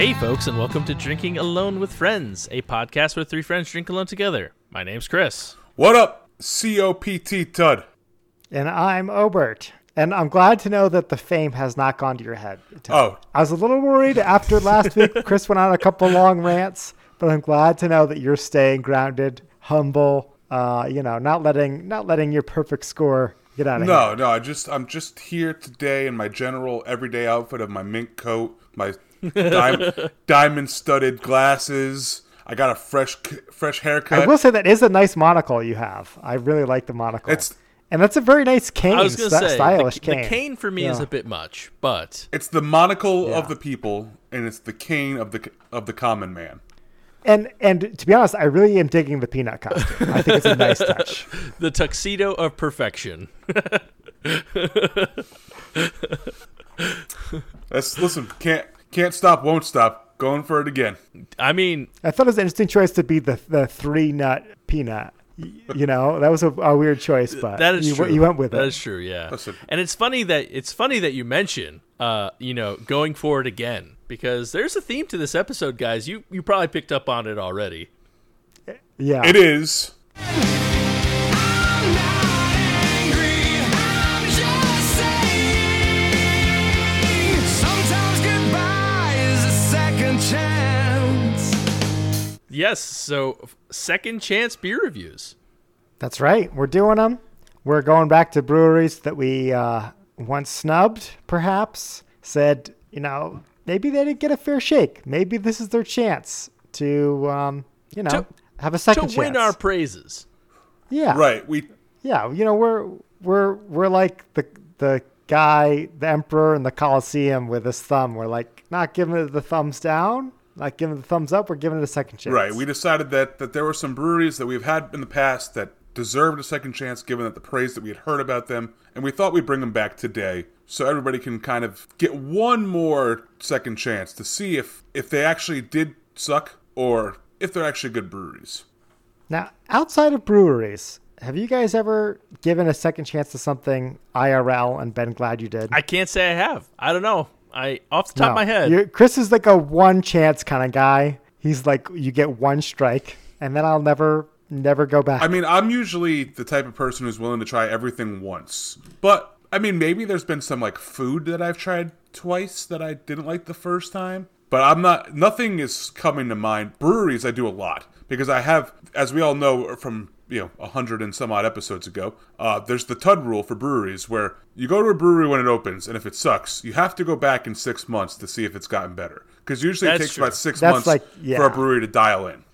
Hey, folks, and welcome to Drinking Alone with Friends, a podcast where three friends drink alone together. My name's Chris. What up, COPT Tud? And I'm Obert. And I'm glad to know that the fame has not gone to your head. Oh, I was a little worried after last week. Chris went on a couple long rants, but I'm glad to know that you're staying grounded, humble. Uh, you know, not letting not letting your perfect score get out of no, hand. no, I just I'm just here today in my general everyday outfit of my mink coat, my diamond, diamond studded glasses. I got a fresh fresh haircut. I will say that is a nice monocle you have. I really like the monocle. It's and that's a very nice cane. I was going to st- say, stylish the, cane. the cane for me is a bit much, but it's the monocle Yeah. of the people, and it's the cane of the of the common man. And and to be honest, I really am digging the peanut costume. I think it's a nice touch. the tuxedo of perfection. Let's listen. Can't can't stop, won't stop. Going for it again. I mean, I thought it was an interesting choice to be the the three nut peanut. You know, that was a, a weird choice, but that is you, true. you went with That it. is true, yeah. Listen. And it's funny that it's funny that you mention, uh, you know, going forward again because there's a theme to this episode, guys. You you probably picked up on it already. yeah, It is. Yes, so second chance beer reviews. that's right. We're doing them. We're going back to breweries that we uh, once snubbed, perhaps. Said, you know, maybe they didn't get a fair shake. Maybe this is their chance to, um, you know, To- have a second To second win our praises. yeah, Right. We yeah. You know, we're we're we're like the the guy, the emperor in the Colosseum with his thumb. We're like not giving it the thumbs down, not giving it the thumbs up. We're giving it a second chance. Right. We decided that that there were some breweries that we've had in the past that deserved a second chance, given that the praise that we had heard about them, and we thought we'd bring them back today, so everybody can kind of get one more second chance to see if if they actually did suck or if they're actually good breweries. Now, outside of breweries, have you guys ever given a second chance to something IRL and been glad you did? I can't say I have. I don't know. I off the top No. of my head. You're- Chris is like a one chance kind of guy. He's like, you get one strike, and then I'll never, never go back. I mean, I'm usually the type of person who's willing to try everything once. But I mean, maybe there's been some like food that I've tried twice that I didn't like the first time. But I'm not nothing is coming to mind. Breweries I do a lot because I have as we all know from you know, a hundred and some odd episodes ago, uh, there's the TUD rule for breweries where you go to a brewery when it opens, and if it sucks, you have to go back in six months to see if it's gotten better. Because usually it takes true. about six That's months like- for a brewery to dial in.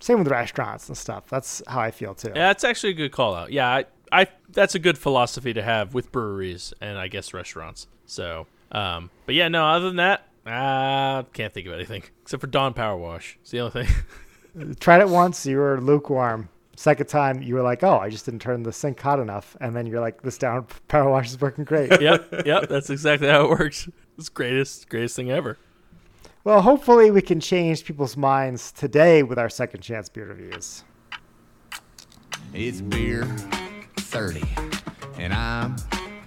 Same with restaurants and stuff. That's how I feel too. Yeah, that's actually a good call out. Yeah, I, I that's a good philosophy to have with breweries and I guess restaurants. So, um, but yeah, no. Other than that, I can't think of anything except for Dawn Power Wash. It's the only thing. Tried it once, you were lukewarm. Second time, you were like, oh, I just didn't turn the sink hot enough. And then you're like, this down power wash is working great. yep, yep. That's exactly how it works. It's greatest, greatest thing ever. well, hopefully, we can change people's minds today with our second chance beer reviews. It's beer 30 and I'm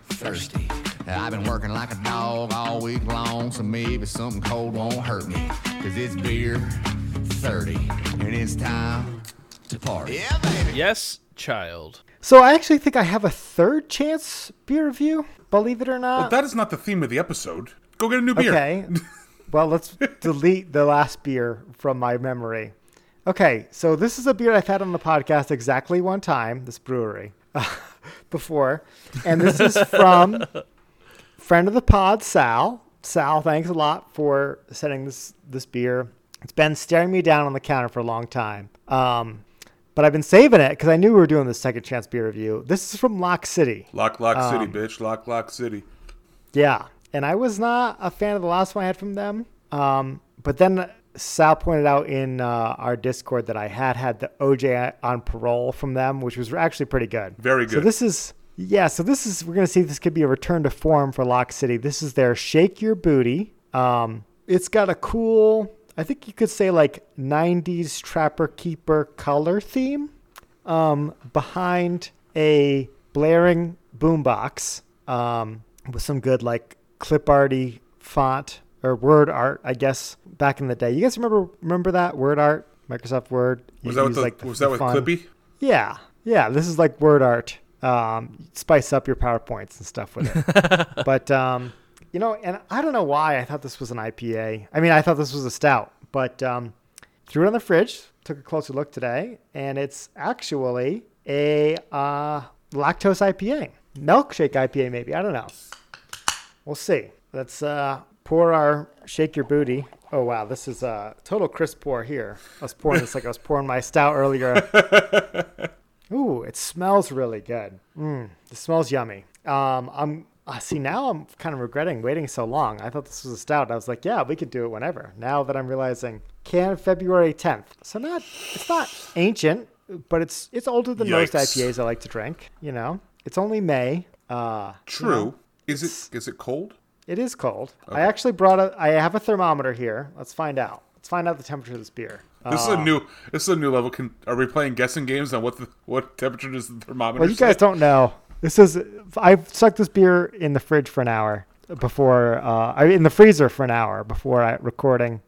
thirsty I've been working like a dog all week long So maybe something cold won't hurt me Cause it's beer 30 and it's time to party Yeah baby Yes, child. So I actually think I have a third chance beer review, believe it or not. But that is not the theme of the episode. Go get a new beer. Okay. well, let's delete the last beer from my memory. Okay, so this is a beer I've had on the podcast exactly one time, this brewery, before. And this is from friend of the pod, Sal. Sal, thanks a lot for sending this this beer. It's been staring me down on the counter for a long time. Um, but I've been saving it because I knew we were doing the second chance beer review. This is from Lock City. Lock, lock Um, city, bitch. Lock, lock city. Yeah, and I was not a fan of the last one I had from them. Um, but then Sal pointed out in uh, our Discord that I had had the OJ on parole from them, which was actually pretty good. Very good. So this is yeah. So this is we're gonna see if this could be a return to form for Lock City. This is their Shake Your Booty. Um, it's got a cool, I think you could say like '90s Trapper Keeper color theme um, behind a blaring boombox um, with some good like clip arty font or Word Art, I guess, back in the day. You guys remember remember that Word Art, Microsoft Word? You Was that with the, like, the- was that with. Clippy? Yeah, yeah. This is like Word Art. Um, spice up your powerpoints and stuff with it. but um, you know, and I don't know why I thought this was an IPA. I mean, I thought this was a stout, but um, threw it on the fridge. Took a closer look today, and it's actually a uh, lactose IPA, milkshake IPA, maybe. I don't know. We'll see. Let's uh, pour our shake your booty. Oh wow, this is a total crisp pour here. I was pouring this like I was pouring my stout earlier. Ooh, it smells really good. Mm, it smells yummy. Um, I'm uh, see now I'm kind of regretting waiting so long. I thought this was a stout. I was like, yeah, we could do it whenever. Now that I'm realizing, can February 10th. So not it's not ancient, but it's it's older than most IPAs I like to drink. You know, it's only May. Uh, True. is it is it cold? it is cold. I actually brought a. I have a thermometer here. Let's find out. Let's find out the temperature of this beer. This Uh, is a new this is a new level. Can are we playing guessing games on what the what temperature does the thermometer? Well, you guys don't know. This is I've stuck this beer in the fridge for an hour before uh, I in the freezer for an hour before I recording.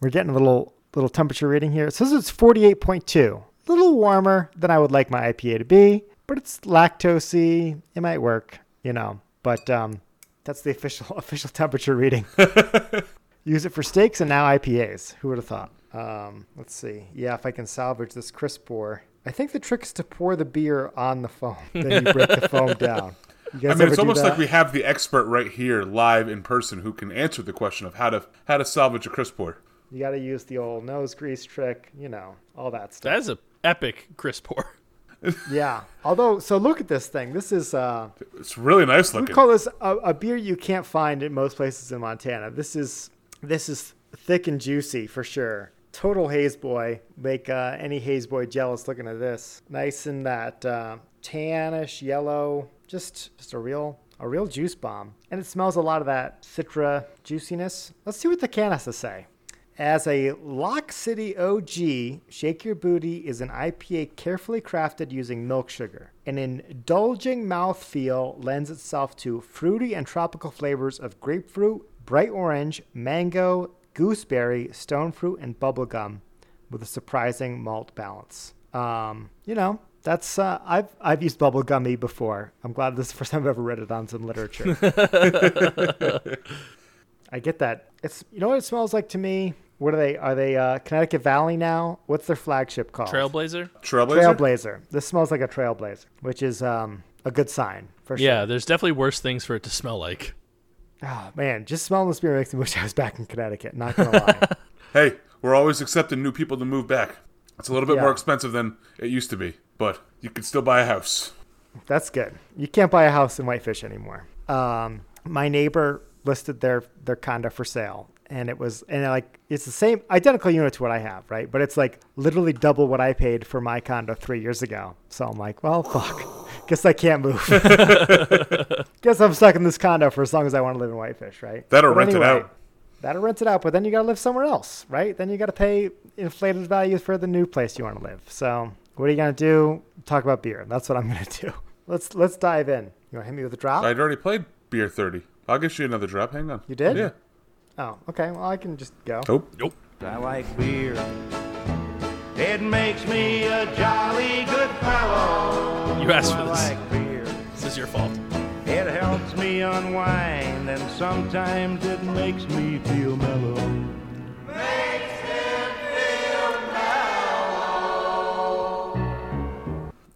We're getting a little little temperature reading here. It says it's forty eight point two, a little warmer than I would like my IPA to be, but it's lactosey. It might work, you know. But um, that's the official official temperature reading. Use it for steaks and now IPAs. Who would have thought? Um, let's see. Yeah, if I can salvage this crisp pour. I think the trick is to pour the beer on the foam. Then you break the foam down. You guys I mean, it's almost that? like we have the expert right here, live in person, who can answer the question of how to how to salvage a crisp pour. You got to use the old nose grease trick, you know, all that stuff. That is an epic crisp pour. yeah. Although, so look at this thing. This is, uh, It's really nice looking. we looking. call this a, a beer you can't find in most places in Montana. This is, this is thick and juicy for sure. Total haze boy. Make uh, any haze boy jealous looking at this. Nice in that uh, tannish yellow. Just, just a real, a real juice bomb. And it smells a lot of that citra juiciness. Let's see what the can has to say. As a Lock City OG, Shake Your Booty is an IPA carefully crafted using milk sugar. An indulging mouthfeel lends itself to fruity and tropical flavors of grapefruit, bright orange, mango, gooseberry, stone fruit, and bubblegum with a surprising malt balance. Um, you know, that's uh, I've I've used bubblegummy before. I'm glad this is the first time I've ever read it on some literature. I get that. It's you know what it smells like to me. What are they? Are they uh, Connecticut Valley now? What's their flagship called? Trailblazer? Trailblazer. Trailblazer. This smells like a Trailblazer, which is um, a good sign for sure. Yeah, there's definitely worse things for it to smell like. Oh man, just smelling this beer makes me wish I was back in Connecticut. Not gonna lie. Hey, we're always accepting new people to move back. It's a little bit Yeah. more expensive than it used to be, but you can still buy a house. That's good. You can't buy a house in Whitefish anymore. Um, my neighbor listed their their condo for sale, and it was and like it's the same identical unit to what I have, right? But it's like literally double what I paid for my condo three years ago. So I'm like, well, fuck. Guess I can't move. Guess I'm stuck in this condo for as long as I want to live in Whitefish, right? That'll But rent it out. That'll rent it out, but then you gotta live somewhere else, right? Then you gotta pay inflated values for the new place you want to live. So what are you gonna do? Talk about beer. That's what I'm gonna do. Let's let's dive in. You wanna hit me with a drop? I'd already played Beer 30. I'll get you another drop. Hang on. You did? Yeah. Oh, okay. Well, I can just go. Oh, Nope. I like beer. It makes me a jolly good fellow. You asked for this. I this. like beer. This is your fault. It helps me unwind, and sometimes it makes me feel mellow.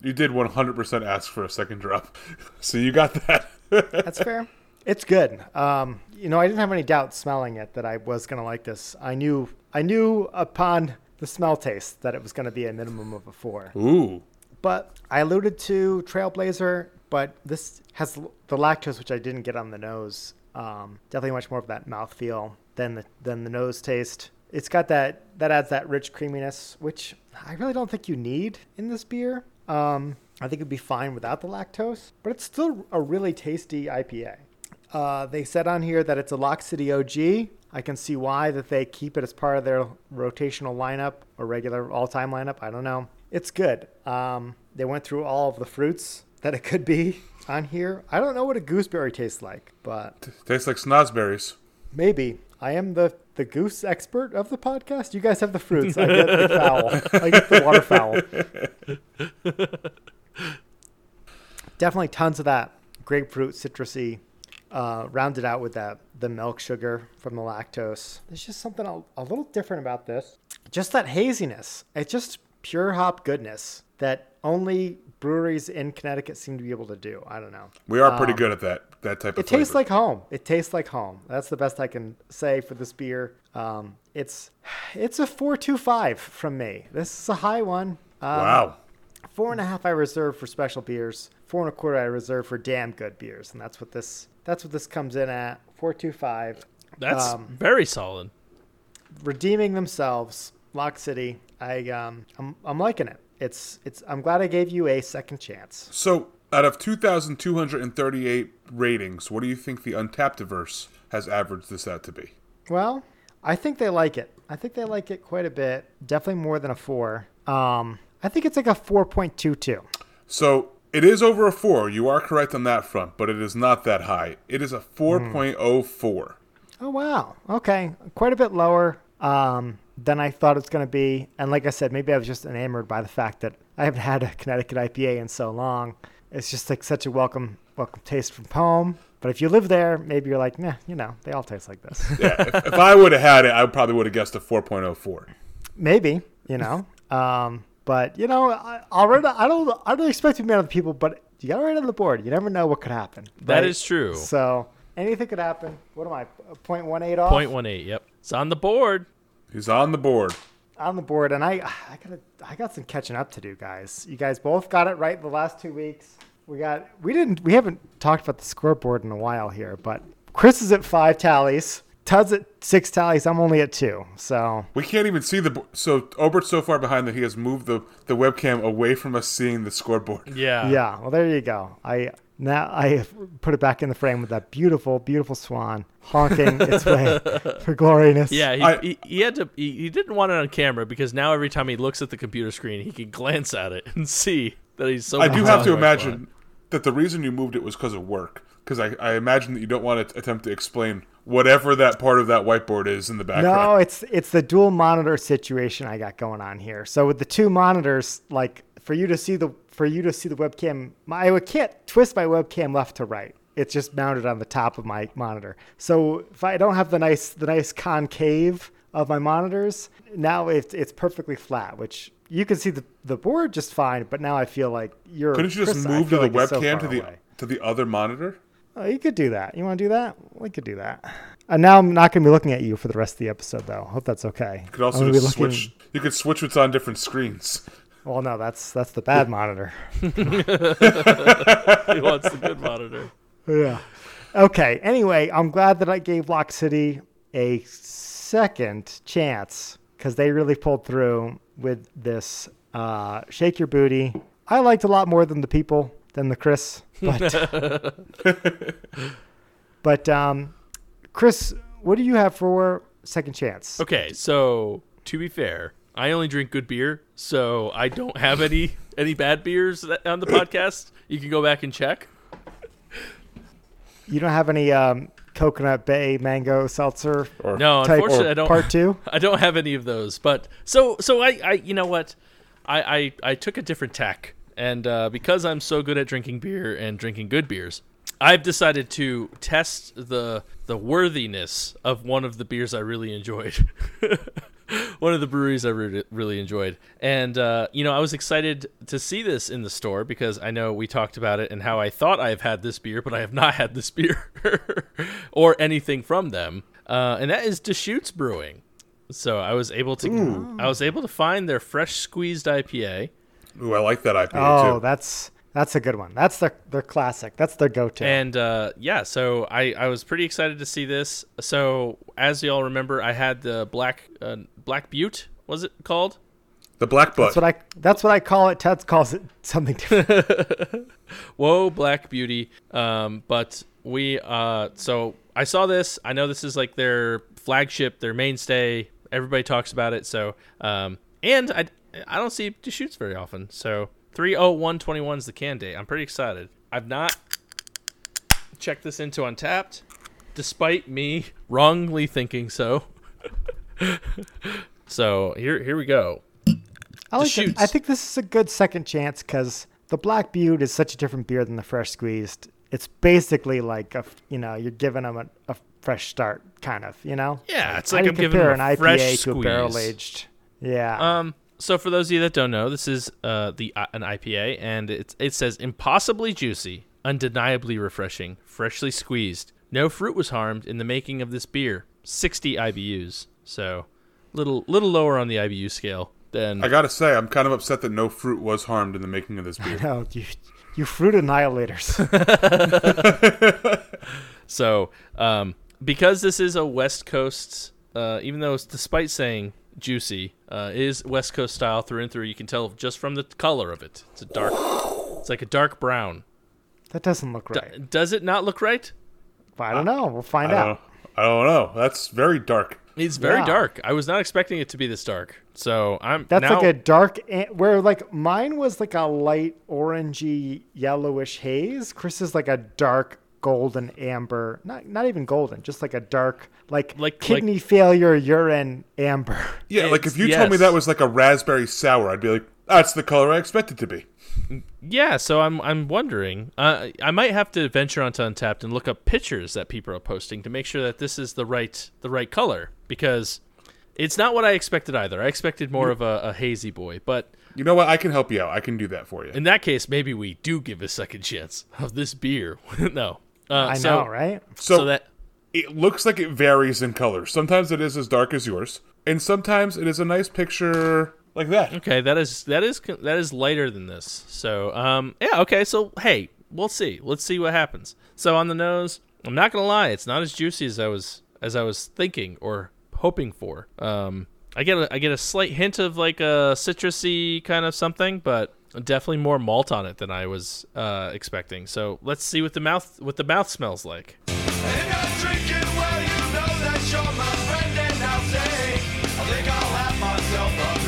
you did 100% ask for a second drop. So you got that. That's fair. It's good. Um, you know, I didn't have any doubt smelling it that I was gonna like this. I knew I knew upon the smell taste that it was gonna be a minimum of a four. Ooh. But I alluded to Trailblazer, but this has the lactose, which I didn't get on the nose. Um, definitely much more of that mouthfeel than the than the nose taste. It's got that that adds that rich creaminess, which I really don't think you need in this beer. Um, I think it'd be fine without the lactose, but it's still a really tasty IPA. Uh, they said on here that it's a Lock City OG. I can see why that they keep it as part of their rotational lineup or regular all-time lineup. I don't know. It's good. Um, they went through all of the fruits that it could be on here. I don't know what a gooseberry tastes like, but Tastes like snozberries. maybe. I am the the goose expert of the podcast. You guys have the fruits. I get the fowl. I get the waterfowl. Definitely tons of that grapefruit, citrusy, uh, rounded out with that the milk sugar from the lactose. There's just something a, a little different about this. Just that haziness. It's just pure hop goodness that only breweries in Connecticut seem to be able to do. I don't know. We are pretty good at that that type of Um, It tastes like home. It tastes like home. That's the best I can say for this beer. Um, it's it's a four two five from me. This is a high one. Um, Wow. Four and a half I reserve for special beers. Four and a quarter I reserve for damn good beers, and that's what this that's what this comes in at. Four two five. That's Um, very solid. Redeeming themselves. Lock City. I um I'm I'm liking it. It's it's I'm glad I gave you a second chance. So, out of 2,238 ratings, what do you think the Untappd verse has averaged this out to be? Well, I think they like it. I think they like it quite a bit. Definitely more than a four. Um, I think it's like a four point two two. So, it is over a 4. You are correct on that front, but it is not that high. It is a 4.04. Oh wow. Okay, quite a bit lower um, than I thought it's going to be. And like I said, maybe I was just enamored by the fact that I haven't had a Connecticut IPA in so long. It's just like such a welcome welcome taste from home. But if you live there, maybe you're like, nah, you know, they all taste like this. Yeah, if, if I would have had it, I probably would have guessed a 4.04. maybe you know um but you know I, i'll write i don't i don't expect to be mad at the people but you gotta write on the board you never know what could happen That right? is true. so anything could happen what am i 0.18 off Point one eight. Yep, it's on the board. He's on the board. on the board and i i gotta i got some catching up to do guys you guys both got it right the last two weeks we got we didn't we haven't talked about the scoreboard in a while here but chris is at five tallies Tud's at six tallies i'm only at two so We can't even see the. So, Obert's so far behind that he has moved the, the webcam away from us seeing the scoreboard. Yeah. Yeah, well, there you go. I now I put it back in the frame with that beautiful, beautiful swan honking its way for gloriness. Yeah, he, I- he, he had to. He, he didn't want it on camera because now every time he looks at the computer screen, he can glance at it and see that he's so. I do have to imagine that the reason you moved it was because of work. Because I, I imagine that you don't want to attempt to explain whatever that part of that whiteboard is in the background. No, it's it's the dual monitor situation I got going on here. So with the two monitors, like for you to see the for you to see the webcam, my, I can't twist my webcam left to right. It's just mounted on the top of my monitor. So if I don't have the nice the nice concave of my monitors, now it's it's perfectly flat, which you can see the, the board just fine. But now I feel like you're. Couldn't you just Chris, move to the like is so webcam to the away. to the other monitor? Oh, you could do that. You want to do that? We could do that. And now I'm not going to be looking at you for the rest of the episode, though. Hope that's okay. You could also I'm be looking- switch. You could switch what's on different screens. Well, no, that's that's the bad monitor. he wants the good monitor. Yeah. Okay. Anyway, I'm glad that I gave Lock City a second chance because they really pulled through with this uh, Shake Your Booty. I liked a lot more than the people than the Chris, but but um, Chris, what do you have for second chance? Okay, so to be fair, I only drink good beer, so I don't have any any bad beers on the podcast. You can go back and check. You don't have any um, Coconut Bay Mango Seltzer Or No, type unfortunately, I don't. part two? I don't have any of those. But so so I I you know what, I I, I took a different tack, and uh, because I'm so good at drinking beer and drinking good beers, I've decided to test the the worthiness of one of the beers I really enjoyed. one of the breweries I re- really enjoyed. And, uh, you know, I was excited to see this in the store because I know we talked about it and how I thought I've had this beer, but I have not had this beer or anything from them. Uh, and that is Deschutes Brewing. So I was able to I was able to find their fresh squeezed IPA. Ooh, I like that IPA Oh, too. that's that's a good one. That's their their classic. That's their go-to. And uh, yeah, so I, I was pretty excited to see this. So as y'all remember, I had the black uh, Black Butte was it called? the black butt. that's what I that's what I call it. Ted calls it something different. Whoa, Black Beauty. Um, but we uh, so I saw this. I know this is like their flagship, their mainstay. Everybody talks about it. So um, and I I don't see Deschutes very often. So three oh one twenty one is the can date. I'm pretty excited. I've not checked this into Untappd. despite me wrongly thinking so. so here here we go. I like. shoots. I think this is a good second chance because the Black Butte is such a different beer than the Fresh Squeezed. It's basically like a, you know, you're giving them a, a fresh start, kind of. You know. Yeah, it's like do I'm giving an a fresh IPA to a barrel aged? Yeah. Um, so for those of you that don't know, this is uh the uh, an IPA, and it it says impossibly juicy, undeniably refreshing, freshly squeezed. No fruit was harmed in the making of this beer. 60 IBUs, so little little lower on the IBU scale than I gotta say, I'm kind of upset that no fruit was harmed in the making of this beer. no, you you fruit annihilators. So, um, because this is a West Coast, uh, even though it's despite saying juicy, uh, it is West Coast style through and through. You can tell just from the color of it. It's a dark. It's like a dark brown. that doesn't look D- right. does it not look right? I don't know. We'll find I out. don't, I don't know. That's very dark. It's very Yeah. dark. I was not expecting it to be this dark. So I'm That's now, like a dark, where like mine was like a light orangey yellowish haze. Chris is like a dark golden amber, not not even golden, just like a dark like, Like- kidney failure urine amber. Yeah, like if you told me that was like a raspberry sour, I'd be like, that's the color I expect it to be. yeah. So I'm I'm wondering. Uh, I might have to venture onto Untappd and look up pictures that people are posting to make sure that this is the right the right color because it's not what I expected either. I expected more of a, a hazy boy, but You know what? I can help you out. I can do that for you. in that case, maybe we do give a second chance of this beer. no, uh, I so, know, right? So, So that it looks like it varies in color. Sometimes it is as dark as yours, and sometimes it is a nice picture like that. Okay, that is that is that is lighter than this. So, um, yeah, okay. So, hey, we'll see. Let's see what happens. So, on the nose, I'm not gonna lie, it's not as juicy as I was as I was thinking or hoping for. Um, I get a, I get a slight hint of like a citrusy kind of something, but definitely more malt on it than I was uh, expecting. So, let's see what the mouth what the mouth smells like. If you're drinking, well, you know that you're my friend, and I'll say, I think I'll have myself a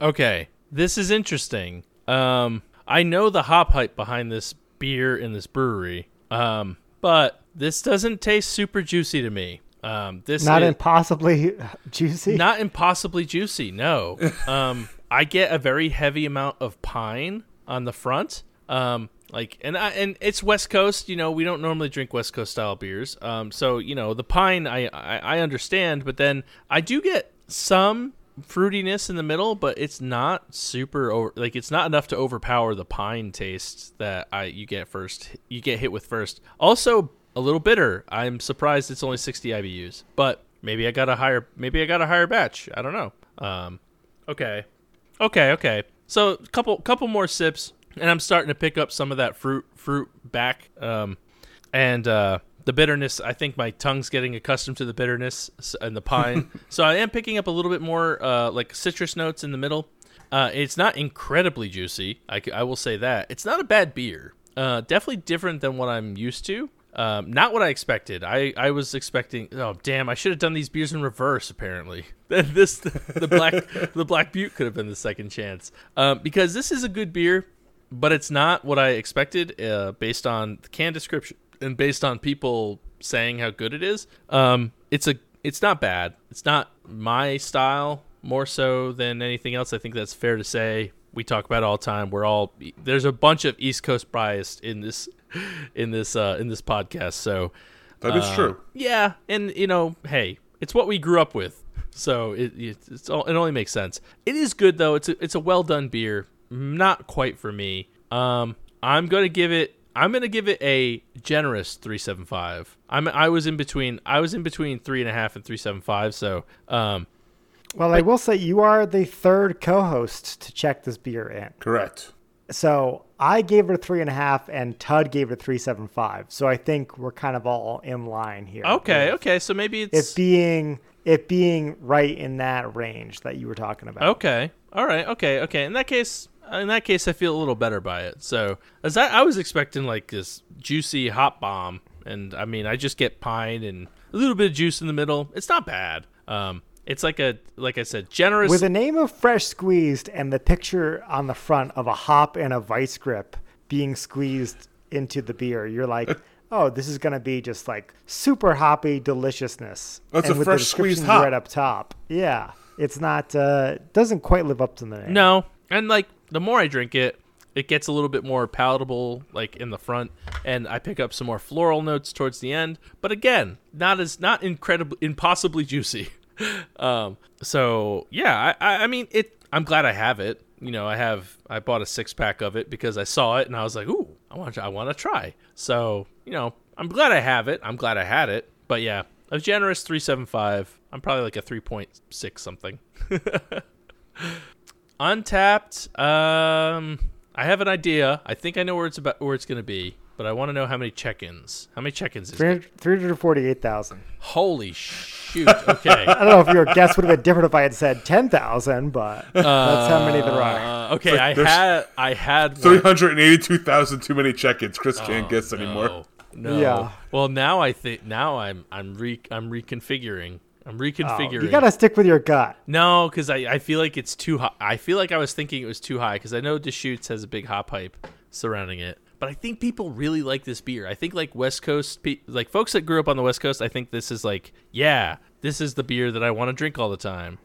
beer. Okay, this is interesting. Um, I know the hop hype behind this beer in this brewery, um, but this doesn't taste super juicy to me. Um, this Not is impossibly juicy. not impossibly juicy. No, um, I get a very heavy amount of pine on the front. Um, like, and I, and it's West Coast. You know, we don't normally drink West Coast style beers. Um, so you know, the pine I, I I understand, but then I do get some fruitiness in the middle, but it's not super over. Like, it's not enough to overpower the pine taste that I you get first. You get hit with first. Also, a little bitter. I'm surprised it's only 60 IBUs, but maybe I got a higher. Maybe I got a higher batch. I don't know. Um, okay, okay, okay. So couple couple more sips, and I'm starting to pick up some of that fruit fruit back. Um, and uh, the bitterness. I think my tongue's getting accustomed to the bitterness and the pine. so I am picking up a little bit more uh, like citrus notes in the middle. Uh, it's not incredibly juicy. I will say that it's not a bad beer. Uh, definitely different than what I'm used to. Um, not what I expected. I, I was expecting. Oh damn! I should have done these beers in reverse. Apparently, this the black the Black Butte could have been the second chance. Um, because this is a good beer, but it's not what I expected. Uh, based on the can description and based on people saying how good it is. Um, it's a it's not bad. It's not my style more so than anything else. I think that's fair to say. We talk about it all the time. We're all there's a bunch of East Coast bias in this in this uh, in this podcast. So That is uh, true. Yeah, and you know, hey, it's what we grew up with, so it it, it's all, it only makes sense. It is good though. It's a, it's a well done beer. Not quite for me. Um, I'm gonna give it. I'm gonna give it a generous three seven five. I'm I was in between. I was in between three and a half and three seven five. So um, Well, I will say you are the third co-host to check this beer in. Correct. So I gave it a three and a half, and Tud gave it a three seven five. So I think we're kind of all in line here. okay, with okay. So maybe it's It being it being right in that range that you were talking about. Okay. All right. Okay. Okay. In that case, in that case, I feel a little better by it. So, as I, I was expecting like this juicy hot bomb, and I mean, I just get pine and a little bit of juice in the middle. It's not bad. Um, it's like a like I said, generous. With the name of Fresh Squeezed and the picture on the front of a hop and a vice grip being squeezed into the beer, you're like, oh, this is gonna be just like super hoppy deliciousness. That's and a with fresh the squeezed hop. right up top. Yeah, it's not uh, doesn't quite live up to the name. No, and like the more I drink it, it gets a little bit more palatable, like in the front, and I pick up some more floral notes towards the end. But again, not as not incredibly, impossibly juicy. um, so yeah, I, I, mean, it. I'm glad I have it. You know, I have I bought a six pack of it because I saw it and I was like, ooh, I want I want to try. So you know, I'm glad I have it. I'm glad I had it. But yeah, a generous three seven five. I'm probably like a three point six something. Untappd. Um, I have an idea. I think I know where it's about where it's to be, but I want to know how many check-ins. How many check-ins is it? 348,000. Holy shoot! Okay. I don't know if your guess would have been different if I had said 10,000, but that's how many there are. Uh, okay, I had I had Three one- hundred and eighty-two thousand too many check-ins. Chris can't guess anymore. No, no. Yeah. Well, now I think now I'm I'm re I'm reconfiguring. I'm Oh, reconfiguring. you got to stick with your gut. No, because I, I feel like it's too high. I feel like I was thinking it was too high because I know Deschutes has a big hop hype surrounding it. But I think people really like this beer. I think like West Coast, pe- like folks that grew up on the West Coast, I think this is like, yeah, this is the beer that I want to drink all the time.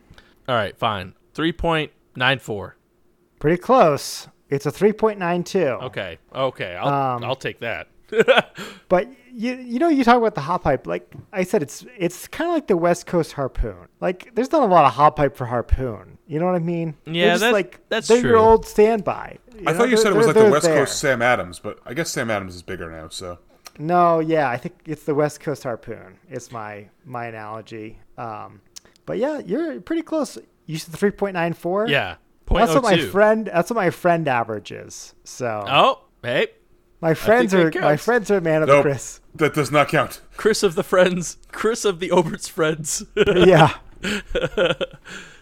All right, fine. 3.94. Pretty close. It's a 3.92. Okay. Okay. I'll, Um, I'll take that. But you you know you talk about the hop hype like I said it's it's kind of like the West Coast harpoon. Like there's not a lot of hop hype for harpoon. You know what I mean? They're Yeah, just that- like that's they're your old standby. I know, thought you they're- said it was they're- like the they're West there. Coast Sam Adams, but I guess Sam Adams is bigger now. So No, yeah, I think it's the West Coast harpoon. It's my my analogy. Um, but yeah, you're pretty close. You said 3.94. Yeah. That's what my friend. That's what my friend averages. So Oh, hey. My friends are my friends are man of nope, Chris. that does not count. Chris of the friends. Chris of the Obert's friends. yeah.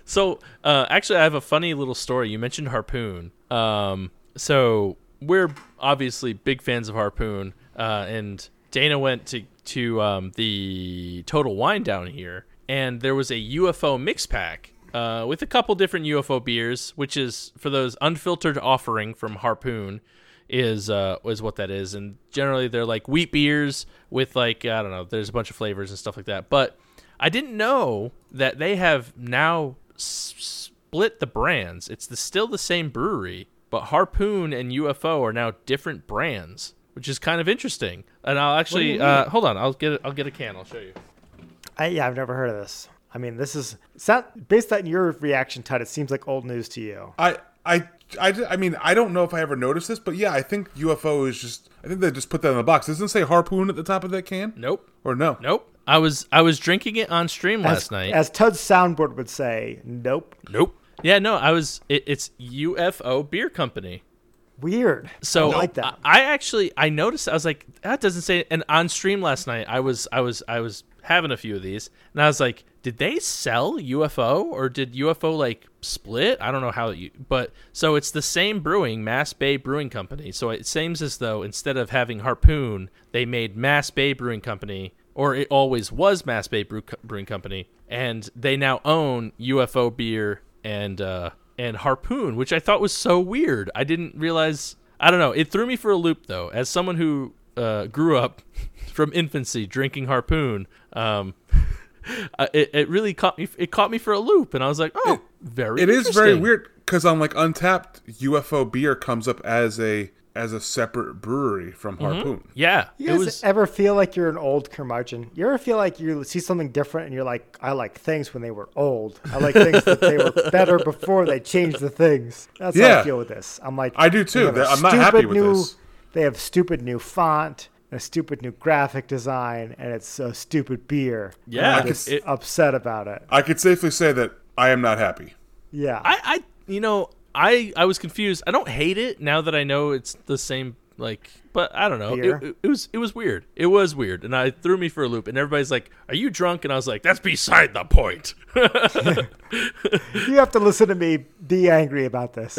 So, uh, actually, I have a funny little story. You mentioned Harpoon. Um, so we're obviously big fans of Harpoon, uh, and Dana went to to um, the Total Wine down here, and there was a UFO mix pack uh, with a couple different UFO beers, which is for those unfiltered offering from Harpoon is uh is what that is. And generally they're like wheat beers with like I don't know there's a bunch of flavors and stuff like that. But I didn't know that they have now s- split the brands. It's the, still the same brewery but Harpoon and UFO are now different brands which is kind of interesting. And I'll actually uh hold on. I'll get it I'll get a can. I'll show you. I, yeah, I've never heard of this. I mean, this is sound, based on your reaction, Todd. It seems like old news to you. I, I, I, I mean, I don't know if I ever noticed this, but yeah, I think UFO is just. I think they just put that in the box. Doesn't it say harpoon at the top of that can, nope or no? nope I was I was drinking it on stream last night as Todd's soundboard would say, nope. nope yeah no I was it, it's UFO beer company Weird. So I like that. I, I actually I noticed I was like that doesn't say and on stream last night I was I was I was having a few of these and I was like did they sell UFO or did UFO like split I don't know how you but so it's the same brewing Mass Bay Brewing Company so it seems as though instead of having Harpoon they made Mass Bay Brewing Company or it always was Mass Bay Brew, Brewing Company and they now own UFO beer and uh and Harpoon, which I thought was so weird. I didn't realize. I don't know. It threw me for a loop though. As someone who uh, grew up from infancy drinking Harpoon, um, uh, it, it really caught me. It caught me for a loop, and I was like, "Oh, very." It is very weird because on like Untappd, UFO beer comes up as a as a separate brewery from Harpoon. Yeah, You it guys was. ever feel like you're an old curmudgeon? You ever feel like you see something different and you're like, I like things when they were old. I like things that they were better before they changed the things. That's how I feel with this. I'm like, I do too. have a I'm not happy stupid with new, this. They have stupid new font, a stupid new graphic design, and it's a stupid beer. And Yeah, I'm just it- upset about it. I could safely say that I am not happy. Yeah, I, I, you know, I, I was confused. I don't hate it now that I know it's the same. Like, but I don't know. It, it, it was, it was weird. It was weird, and I threw me for a loop. And everybody's like, "Are you drunk?" And I was like, "That's beside the point." you have to listen to me be angry about this.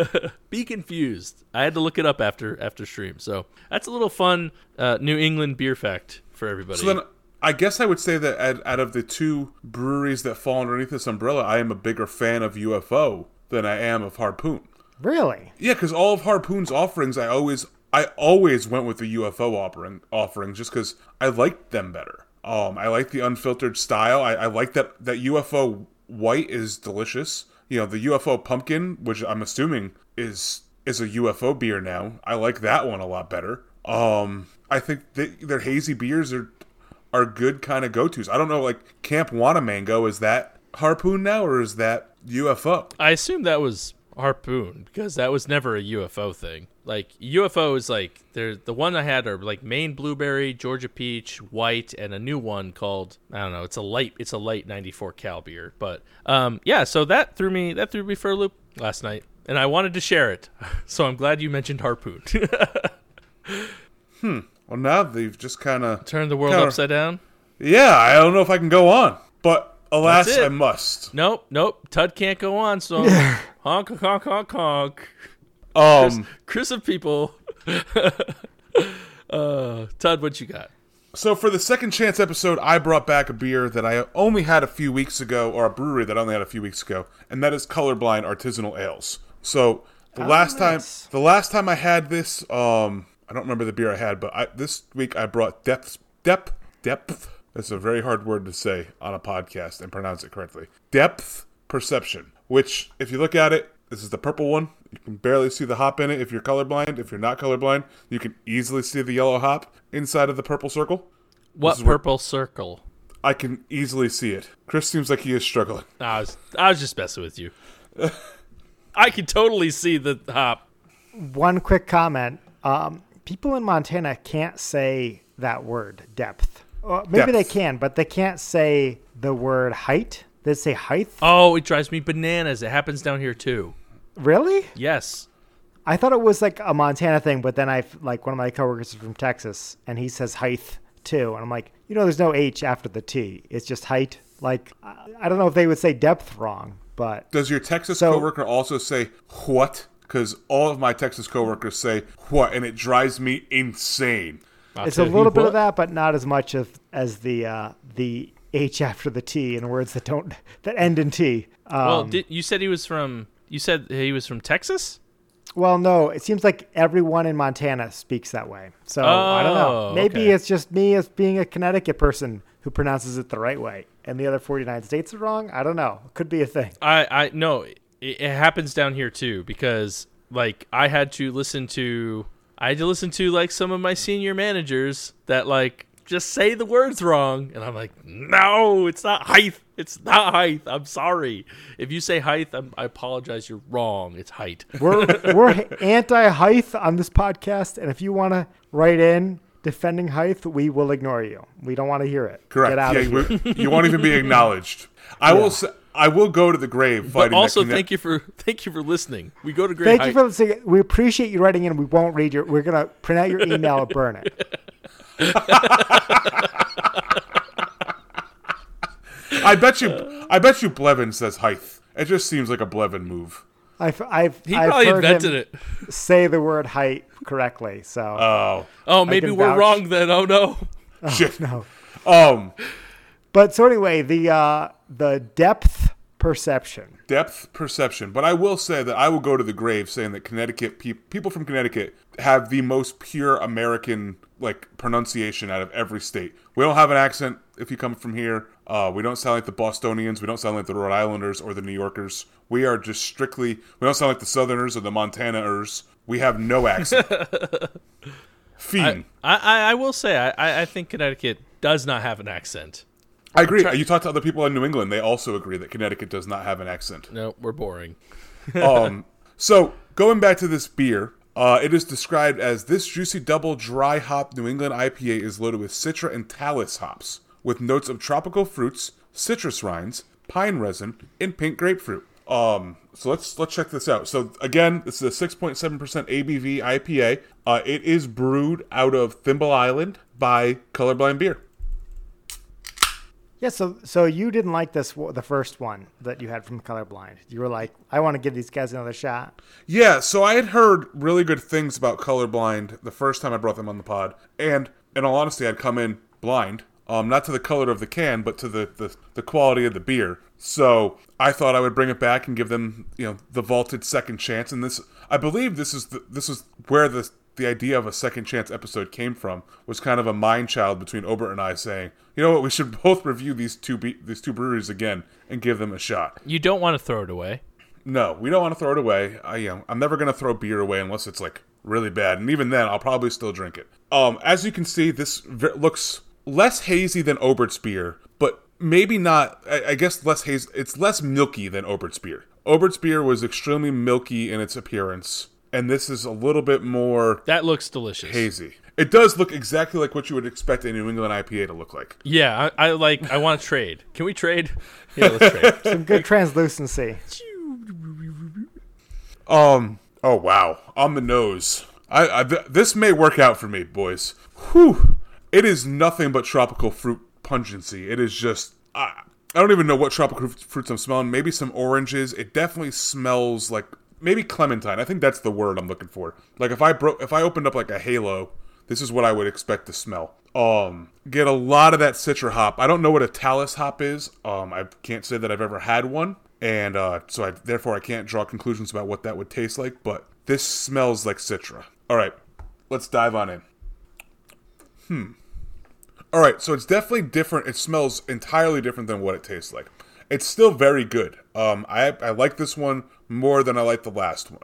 be confused. I had to look it up after after stream. So that's a little fun uh, New England beer fact for everybody. So then I guess I would say that out, out of the two breweries that fall underneath this umbrella, I am a bigger fan of UFO than I am of Harpoon. Really? Yeah, because all of Harpoon's offerings I always I always went with the UFO offering offering just because I liked them better. Um, I like the unfiltered style. I, I like that that UFO white is delicious. You know, the UFO pumpkin, which I'm assuming is is a UFO beer now. I like that one a lot better. Um, I think that their hazy beers are are good kind of go tos. I don't know, like Camp Wannamango is that harpoon now or is that UFO? I assume that was harpoon because that was never a UFO thing. Like UFO is like there. The one I had are like Maine blueberry, Georgia peach, white, and a new one called I don't know. It's a light. It's a light 94 cal beer. But um, yeah. So that threw me. That threw me for a loop last night, and I wanted to share it. So I'm glad you mentioned harpoon. Hmm. Well, now they've just kind of turned the world Kinda- upside down. Yeah, I don't know if I can go on, but alas, I must. Nope, nope. Tud can't go on. So honk, honk, honk, honk. Um, Chris of people. uh, Tud, what you got? so for the second chance episode, I brought back a beer that I only had a few weeks ago, or a brewery that I only had a few weeks ago, and that is Colorblind Artisanal Ales. So the last nice. time, the last time I had this, um, I don't remember the beer I had, but I, this week I brought depth, depth, depth. That's a very hard word to say on a podcast and pronounce it correctly. Depth perception, which, if you look at it, this is the purple one. You can barely see the hop in it if you're colorblind. If you're not colorblind, you can easily see the yellow hop inside of the purple circle. What- purple circle? I can easily see it. Chris seems like he is struggling. I was I was just messing with you. I can totally see the hop. One quick comment. Um, people in Montana can't say that word, depth. Uh, maybe they can, but they can't say the word height. They say height. Oh, it drives me bananas. It happens down here too. Really? Yes. I thought it was like a Montana thing, but then I like one of my coworkers is from Texas, and he says height too, and I'm like, you know, there's no H after the T. It's just height. Like, I I don't know if they would say depth wrong, but Does your Texas So- coworker also say what? Because all of my Texas coworkers say what, and it drives me insane. I'll it's a little bit what. of that, but not as much of as the uh, the H after the T in words that don't that end in T. Um, Well, did, you said he was from. You said he was from Texas. Well, no, it seems like everyone in Montana speaks that way. So I don't know. Oh, Maybe okay. it's just me as being a Connecticut person who pronounces it the right way, and the other 49 states are wrong. I don't know. Could be a thing. I I no, it, it happens down here too because like I had to listen to I had to listen to like some of my senior managers that like just say the words wrong and I'm like no it's not height it's not height I'm sorry if you say height I'm, I apologize you're wrong it's height We're we're anti height on this podcast, and if you want to write in defending height, we will ignore you. We don't want to hear it. Correct. Get out yeah, of here. you, you won't even be acknowledged. I will. Say, I will go to the grave but fighting. also that thank you for thank you for listening we go to grave. Thank height you for listening. We appreciate you writing in. We won't read your. We're gonna print out your email and burn it. I bet you. I bet you. Blevin says height. It just seems like a Blevin move. I've I've he I've probably heard invented him it Say the word height correctly. So Oh oh maybe we're vouch. wrong then oh no shit. no. Um, But so anyway, the uh, the depth perception. depth perception. But I will say that I will go to the grave saying that Connecticut pe- people from Connecticut have the most pure American like pronunciation out of every state. We don't have an accent if you come from here. Uh, we don't sound like the Bostonians. We don't sound like the Rhode Islanders or the New Yorkers. We are just strictly. We don't sound like the Southerners or the Montanaers. We have no accent. Fiend. I, I, I will say I- I, I think Connecticut does not have an accent. I agree. You talk to other people in New England; they also agree that Connecticut does not have an accent. No, we're boring. um, so going back to this beer, uh, it is described as this juicy double dry hop New England IPA is loaded with Citra and Talus hops, with notes of tropical fruits, citrus rinds, pine resin, and pink grapefruit. Um, so let's let's check this out. So again, this is a 6.7% ABV IPA. Uh, it is brewed out of Thimble Island by Colorblind Beer. Yeah. So so you didn't like this the first one that you had from Colorblind. You were like, I want to give these guys another shot. Yeah, so I had heard really good things about Colorblind the first time I brought them on the pod, and in all honesty, I'd come in blind, um, not to the color of the can, but to the, the, the quality of the beer. So I thought I would bring it back and give them, you know, the vaulted second chance. And this, I believe, this is the, this is where the the idea of a second chance episode came from was kind of a mind child between Obert and I saying, you know what, we should both review these two be- these two breweries again and give them a shot. You don't want to throw it away. No, we don't want to throw it away. I, know, I'm never gonna throw beer away unless it's like really bad, and even then, I'll probably still drink it. Um, as you can see, this v- looks less hazy than Obert's beer, but maybe not. I, I guess less hazy. It's less milky than Obert's beer. Obert's beer was extremely milky in its appearance, and this is a little bit more That looks delicious. hazy. It does look exactly like what you would expect a New England IPA to look like. Yeah, I, I like. I want to trade. Can we trade? Yeah, let's trade. Some good translucency. Um. Oh wow. On the nose. I, I th- this may work out for me, boys. Whew. It is nothing but tropical fruit pungency. It is just. I, I don't even know what tropical fruits I'm smelling. Maybe some oranges. It definitely smells like maybe clementine. I think that's the word I'm looking for. Like if I broke, if I opened up like a halo, this is what I would expect to smell. Um, get a lot of that citra hop. I don't know what a talus hop is. Um, I can't say that I've ever had one, and uh, so I therefore I can't draw conclusions about what that would taste like. But this smells like citra. All right, let's dive on in. Hmm. All right, so it's definitely different. It smells entirely different than what it tastes like. It's still very good. Um, I I like this one more than I like the last one.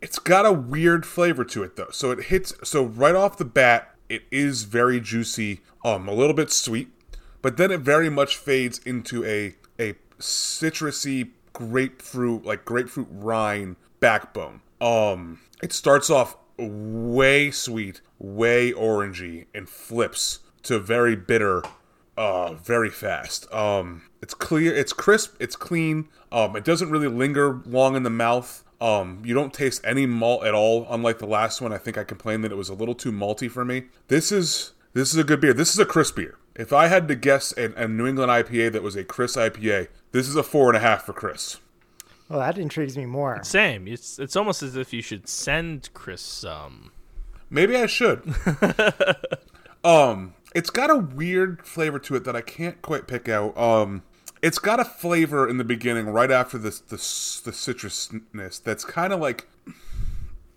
It's got a weird flavor to it though. So it hits so right off the bat, it is very juicy, um, a little bit sweet, but then it very much fades into a a citrusy grapefruit, like grapefruit rind backbone. Um, it starts off way sweet, way orangey, and flips to very bitter uh very fast um it's clear it's crisp it's clean um it doesn't really linger long in the mouth um you don't taste any malt at all unlike the last one i think i complained that it was a little too malty for me this is this is a good beer this is a crisp beer if i had to guess a, a new england ipa that was a chris ipa this is a four and a half for chris Well, that intrigues me more. Same. It's it's almost as if you should send Chris some. Maybe I should. um, it's got a weird flavor to it that I can't quite pick out. Um, it's got a flavor in the beginning, right after this the the citrusness. That's kind of like,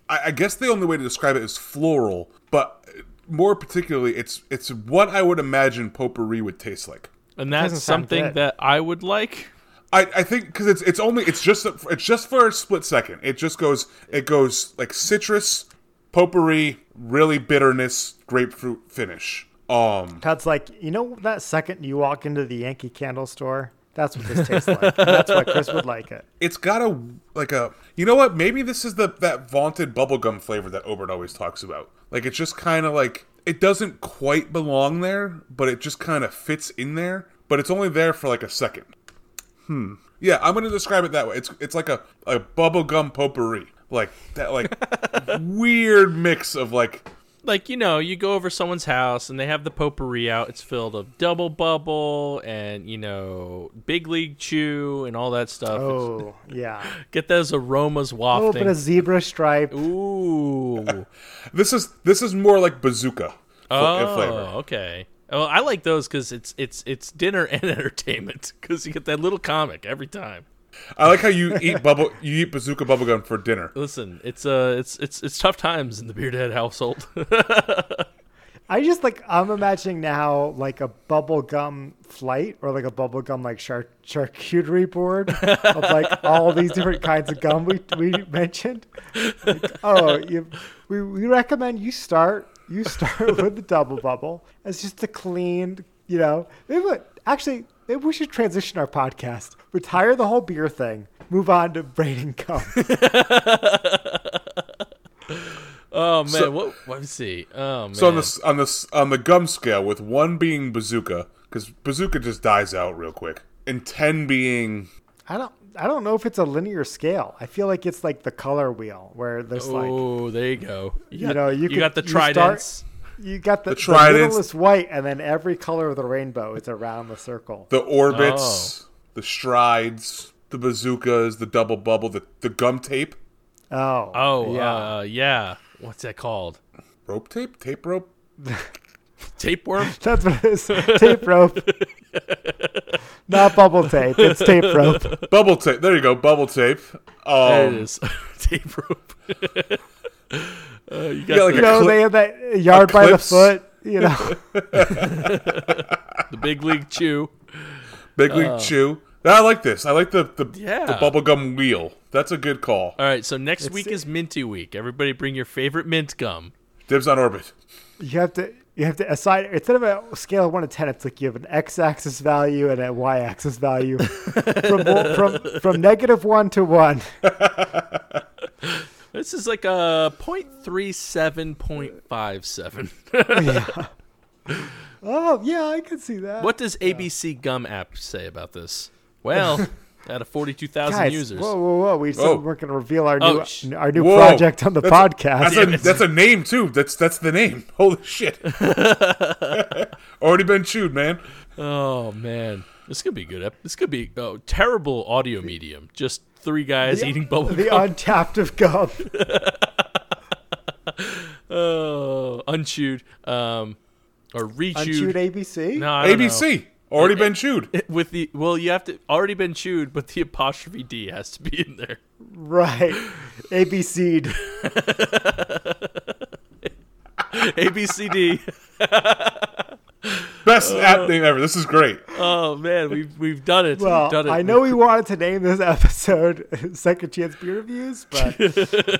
I, I guess the only way to describe it is floral, but more particularly, it's it's what I would imagine potpourri would taste like. And that's something that I would like. I, I think because it's it's only it's just it's just for a split second. It just goes it goes like citrus, potpourri, really bitterness, grapefruit finish. Um, Todd's like, you know that second you walk into the Yankee Candle store? That's what this tastes like. That's why Chris would like it. it's got a like a you know what? Maybe this is the that vaunted bubblegum flavor that Obert always talks about. Like it's just kind of like it doesn't quite belong there, but it just kind of fits in there. But it's only there for like a second. Hmm. Yeah, I'm gonna describe it that way. It's it's like a a bubblegum potpourri, like that like weird mix of like Like you know, you go over someone's house and they have the potpourri out. It's filled of double bubble and you know big league chew and all that stuff. Oh, yeah. Get those aromas oh, A little wafting. bit of zebra stripe. Ooh. this is this is more like bazooka uh, oh, flavor. okay. Oh, I like those because it's it's it's dinner and entertainment because you get that little comic every time. I like how you eat bubble you eat bazooka bubblegum for dinner. Listen, it's uh, it's it's it's tough times in the Beardhead household. I just like I'm imagining now like a bubble gum flight or like a bubble gum like char- charcuterie board of like all these different kinds of gum we we mentioned. Like, oh, you, we we recommend you start you start with the double bubble. It's just a clean, you know. Maybe, actually, maybe we should transition our podcast, retire the whole beer thing, move on to braiding gum. oh man, So- what? Let me see. Oh man. So on the on the on the gum scale, with one being bazooka, because bazooka just dies out real quick, and ten being I don't. I don't know if it's a linear scale. I feel like it's like the color wheel where there's like oh, there you go. You, you got, know you, you could- got the you start- tridents. You got the, The the, tridents. is white, and then every color of the rainbow is around the circle. the orbits, Oh. the strides, the bazookas, the double bubble, the the gum tape, Oh, Oh, yeah. uh, yeah. What's that called? rope tape, tape rope. Tapeworm. That's what it is. tape rope, not bubble tape. It's tape rope. Bubble tape. There you go, bubble tape. There it Um, is. Tape rope. Uh, you Yeah, got like the, You know, they have that yard by the foot. You know, the big league chew. Big League Chew. I like this. I like the the, Yeah. the bubblegum wheel. That's a good call. All right, so next week is Minty Week. Everybody bring your favorite mint gum. Dibs on Orbit. you have to you have to assign instead of a scale of one to ten, it's like you have an x-axis value and a y-axis value from from from negative one to one. This is like a point three seven point five seven. Oh yeah, I can see that. What does ABC Gum app say about this? Well, out of forty-two thousand users. whoa, whoa, whoa! We said Whoa. we weren't going to reveal our Oh, new sh- our new Whoa. project on the That's a- podcast. That's a, that's a name too. That's that's the name. Holy shit! Already been chewed, man. Oh man, this could be good. This could be oh, terrible audio medium. Just three guys eating bubble the gum. untappd of gum. oh, unchewed. Um, or rechewed. Unchewed ABC. No, I don't know. ABC already been chewed. With the well, you have to already been chewed, but the apostrophe D has to be in there. Right. ABC'd. ABCD. Best app name ever. This is great. Oh man, we've we've done it. Well, we've done it. I know we wanted to name this episode Second Chance Beer Reviews, but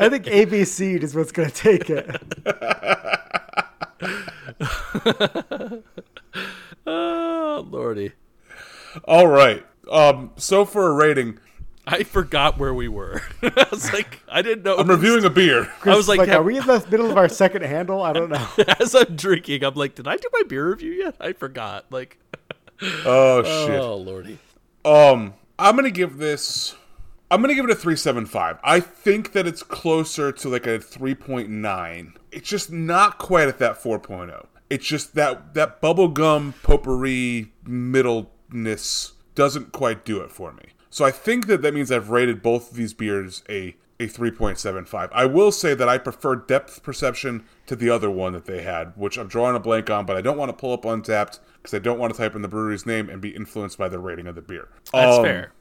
I think ABC'd is what's going to take it. Oh lordy, All right. Um. So for a rating, I forgot where we were. I was like, I didn't know. I'm reviewing a beer. I was like, like, have- are we in the middle of our second handle? I don't know. as I'm drinking, I'm like, did I do my beer review yet? I forgot. Like, Oh shit. oh lordy. Um, I'm gonna give this. I'm gonna give it a three seven five. I think that it's closer to like a three point nine. It's just not quite at that 4.0. It's just that that bubblegum potpourri middleness doesn't quite do it for me. So I think that that means I've rated both of these beers a a 3.75. I will say that I prefer depth perception to the other one that they had, which I'm drawing a blank on, but I don't want to pull up Untappd because I don't want to type in the brewery's name and be influenced by the rating of the beer. That's Um, fair.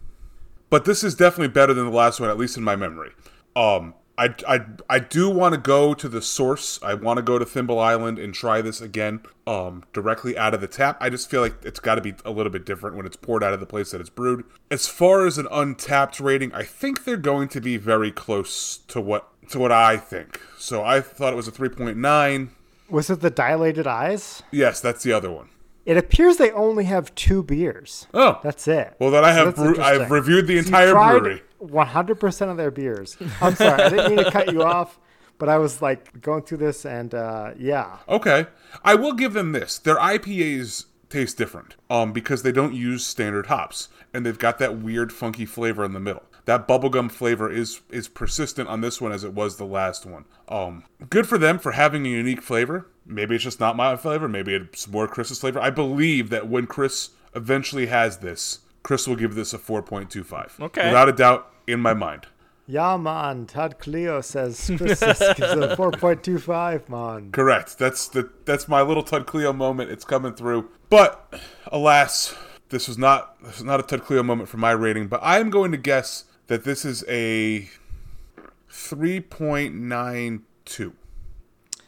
but this is definitely better than the last one, at least in my memory. Um, I, I, I do want to go to the source. I want to go to Thimble Island and try this again, um, directly out of the tap. I just feel like it's got to be a little bit different when it's poured out of the place that it's brewed. As far as an untappd rating, I think they're going to be very close to what to what I think. So I thought it was a three point nine. Was it the dilated eyes? Yes, that's the other one. It appears they only have two beers. Oh, That's it. well then I have that's brew- I've reviewed the So entire tried brewery. 100% of their beers. I'm sorry, I didn't mean to cut you off, but I was like going through this and uh, yeah. Okay. I will give them this. Their IPAs taste different um, because they don't use standard hops and they've got that weird funky flavor in the middle. That bubblegum flavor is is persistent on this one as it was the last one. Um, good for them for having a unique flavor. Maybe it's just not my flavor. Maybe it's more Chris's flavor. I believe that when Chris eventually has this, Chris will give this a 4.25. Okay. Without a doubt in my mind. Yeah, man. Todd Cleo says Chris gives a 4.25, man. Correct. That's the that's my little Tud Cleo moment. It's coming through. But alas, this was not this was not a Tud Cleo moment for my rating. But I am going to guess that this is a three point nine two.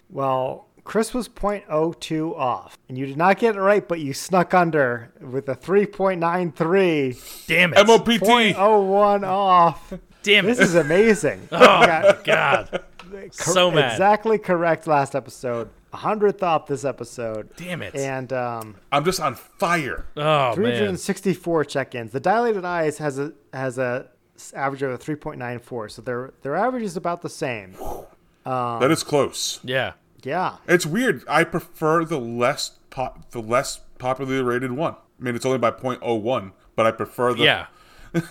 Well, Chris was 0.02 off, and you did not get it right, but you snuck under with a 3.93, Damn it. MOPT. 0.01 off. Damn it. This is amazing. Oh Got God. cor- so mad. Exactly correct last episode. 100th off this episode. Damn it. And um, I'm just on fire. oh man. 364 check-ins. The dilated eyes has a has a s- average of a 3.94, so their their average is about the same. that is close. Yeah. Yeah. It's weird. I prefer the less pop the less popularly rated one. I mean, it's only by 0.01, but I prefer the Yeah.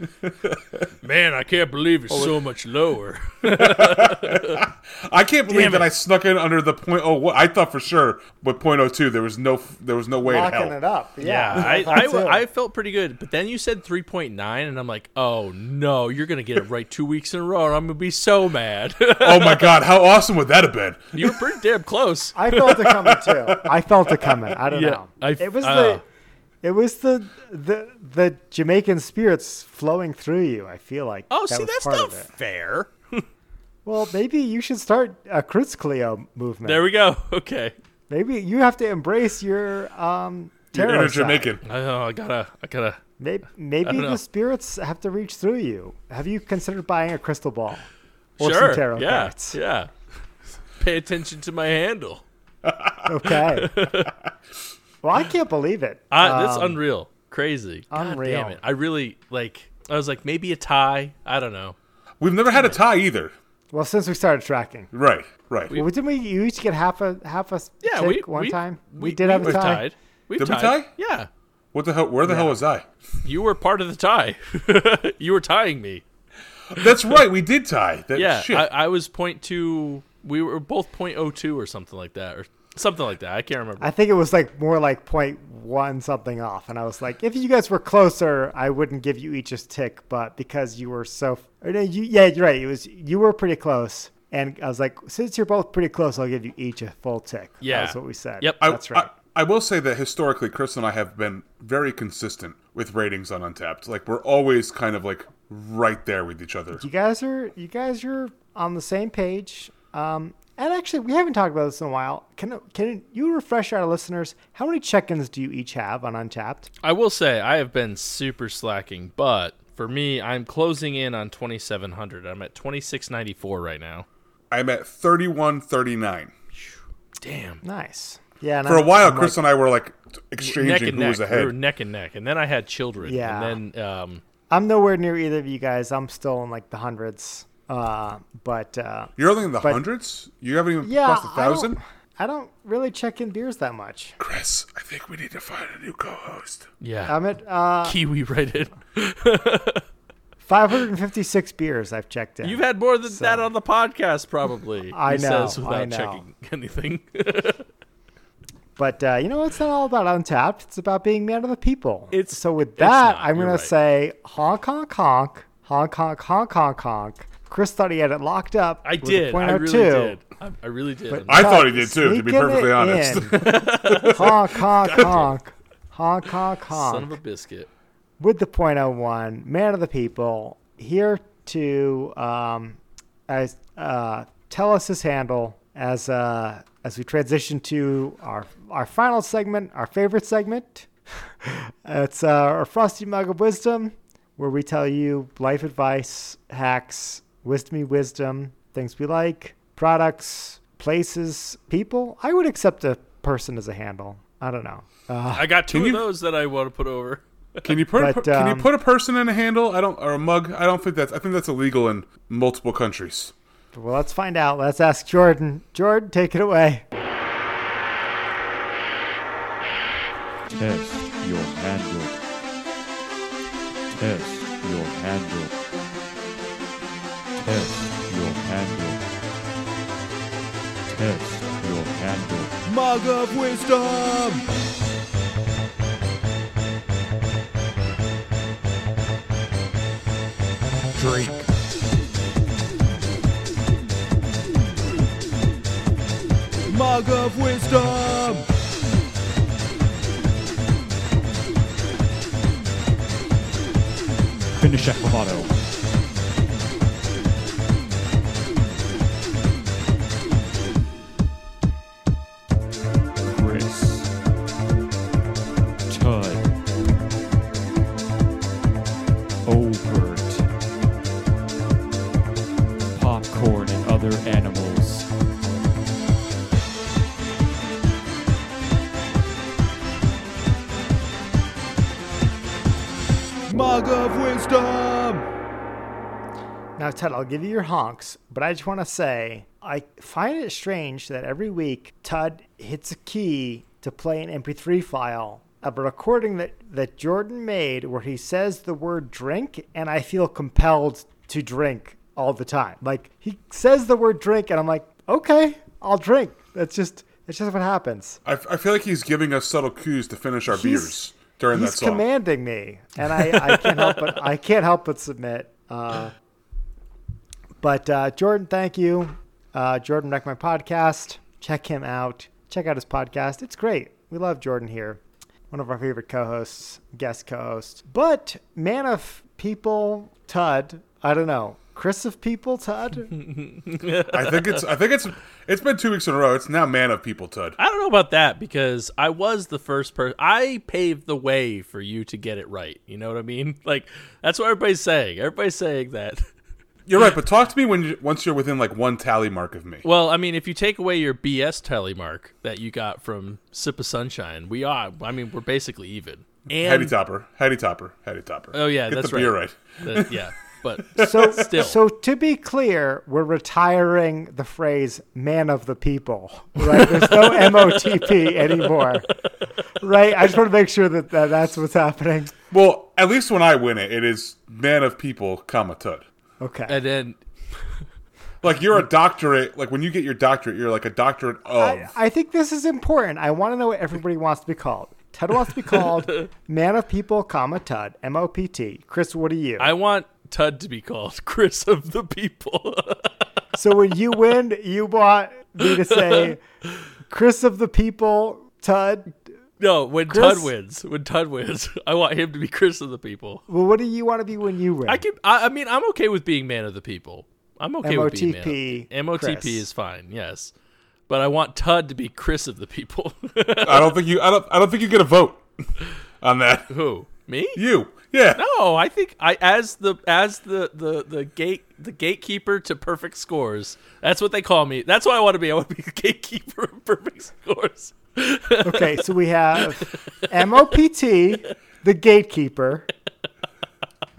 Man, I can't believe it's so much lower. I can't believe Damn that it. I snuck in under the 0.01. I thought for sure with 0.02 there was no there was no way in Locking hell. it up. Yeah. Yeah, I, thought I. I felt pretty good, but then you said 3.9, and I'm like, oh no, you're gonna get it right two weeks in a row, and I'm gonna be so mad. oh my god, how awesome would that have been? you were pretty damn close. I felt it coming too. I felt it coming. I don't Yeah, know. I- it was uh. the it was the the the Jamaican spirits flowing through you. I feel like Oh, that see, was that's part not fair. Well, maybe you should start a Cruz Cleo movement. There we go. Okay. maybe you have to embrace your um Your tarot inner side. Jamaican. I, oh, I gotta, I gotta. Maybe, maybe don't know. the spirits have to reach through you. Have you considered buying a crystal ball or sure. some tarot yeah. cards? Yeah. Pay attention to my handle. Okay. well, I can't believe it. I, that's Um, unreal. Crazy. God unreal. damn it. I really like. I was like, maybe a tie. I don't know. We've never had a tie either. well, since we started tracking, Right, right. well, didn't we you each get half a half a Yeah, tick we one we, time? We, did have a tie. tied. We've Did we tied. tie? Yeah. what the hell? Where the hell was I? You were part of the tie. you were tying me. That's right. We did tie. That, Yeah. shit. I, I was point two. We were both point oh two or something like that, or something like that. I can't remember. I think it was like more like point one something off, and I was like, if you guys were closer, I wouldn't give you each a tick, but because you were so, or no, you, yeah, you're right. It was you were pretty close, and I was like, since you're both pretty close, I'll give you each a full tick. Yeah. that's what we said. Yep. I, that's right. I, I will say that historically, Chris and I have been very consistent with ratings on Untappd. Like we're always kind of like right there with each other. you guys are you guys are on the same page. Um, and actually, we haven't talked about this in a while. Can can you refresh our listeners? How many check-ins do you each have on Untappd? I will say I have been super slacking, but for me, I'm closing in on 2700. I'm at 2694 right now. I'm at thirty-one thirty-nine. Damn. Nice. Yeah. For a I'm- while, I'm Chris like- and I were like Neck exchanging and who neck. was We were ahead. neck and neck, and then I had children. Yeah. And then um, I'm nowhere near either of you guys. I'm still in like the hundreds. Uh, but uh, You're only in the But- hundreds. You haven't even yeah, crossed a I don't, thousand. I don't really check in beers that much. Chris, I think we need to find a new co-host. yeah, I'm at uh, Kiwi rated. 556 beers I've checked in. You've had more than that on the podcast, probably. I he know, Says without I know. checking anything. But uh, you know, it's not all about Untappd. It's about being man of the people. It's- so with that, not, I'm you're gonna right. say honk honk honk honk honk honk honk honk. Chris thought he had it locked up. I did. I really 0.02. did. I, I really did. But- I thought he did too. To be perfectly honest. in. honk honk honk honk honk honk. Son of a biscuit. with the .01, man of the people, here to um, as uh, tell us his handle as uh, as we transition to our our final segment, our favorite segment. it's uh, our frosty mug of wisdom, where we tell you life advice, hacks, wisdomy wisdom, things we like, products, places, people. I would accept a person as a handle. I don't know. Uh, I got two of you- those that I want to put over. Can you put a, But, can you um, put a person in a handle? I don't or a mug. I don't think that's. I think that's illegal in multiple countries. Well, let's find out. Let's ask Jordan. Jordan, take it away. Test your handle. Test your handle. Test your handle. Test your handle. Mug of wisdom! Drink. Mug of wisdom! Finish that Now, Ted, I'll give you your honks, but I just want to say I find it strange that every week Tud hits a key to play an MP3 file of a recording that, that Jordan made where he says the word drink, and I feel compelled to drink all the time. Like, he says the word drink, and I'm like, okay, I'll drink. That's just, that's just what happens. I, I feel like he's giving us subtle cues to finish our He's- beers during He's that song. He's commanding me, and I, I can't help but I can't help but submit. Uh, but uh, Jordan, thank you. Uh, Jordan wrecked my podcast. Check him out. Check out his podcast. It's great. We love Jordan here. One of our favorite co-hosts, guest co-host. But man of people, Tud. I don't know. Chris of People, Todd? I think it's I think it's it's been two weeks in a row. It's now man of people, Tud. I don't know about that because I was the first person. I paved the way for you to get it right. You know what I mean? Like that's what everybody's saying. Everybody's saying that. You're right, but talk to me when you, once you're within like one tally mark of me. Well, I mean, if you take away your BS tally mark that you got from Sip of Sunshine, we are. I mean, we're basically even. Heady And topper, heady topper, heady topper. oh yeah, Get that's the beer right. right. The- yeah, but So, Still. so to be clear, we're retiring the phrase "man of the people." Right? There's no MOTP anymore. Right? I just want to make sure that, that that's what's happening. Well, at least when I win it, it is man of people, comma Tud. Okay. and then Like you're a doctorate. Like when you get your doctorate, you're like a doctorate of. I, I think this is important. I want to know what everybody wants to be called. Ted wants to be called "man of people," comma Tud, M O P T. Chris, what are you? I want Tud to be called Chris of the People. So when you win, you want me to say Chris of the people, Tud. No, when Chris? Tud wins, when Tud wins, I want him to be Chris of the People. Well, what do you want to be when you win? I can. I, I mean, I'm okay with being man of the people. I'm okay with being man. MOTP, Of, MOTP Chris. is fine. Yes, but I want Tud to be Chris of the people. I don't think you. I don't. I don't think you get a vote on that. Who? Me? You. Yeah. No, I think I as the as the the the gate the gatekeeper to perfect scores. That's what they call me. That's what I want to be. I want to be the gatekeeper of perfect scores. Okay, so we have MOPT, the gatekeeper.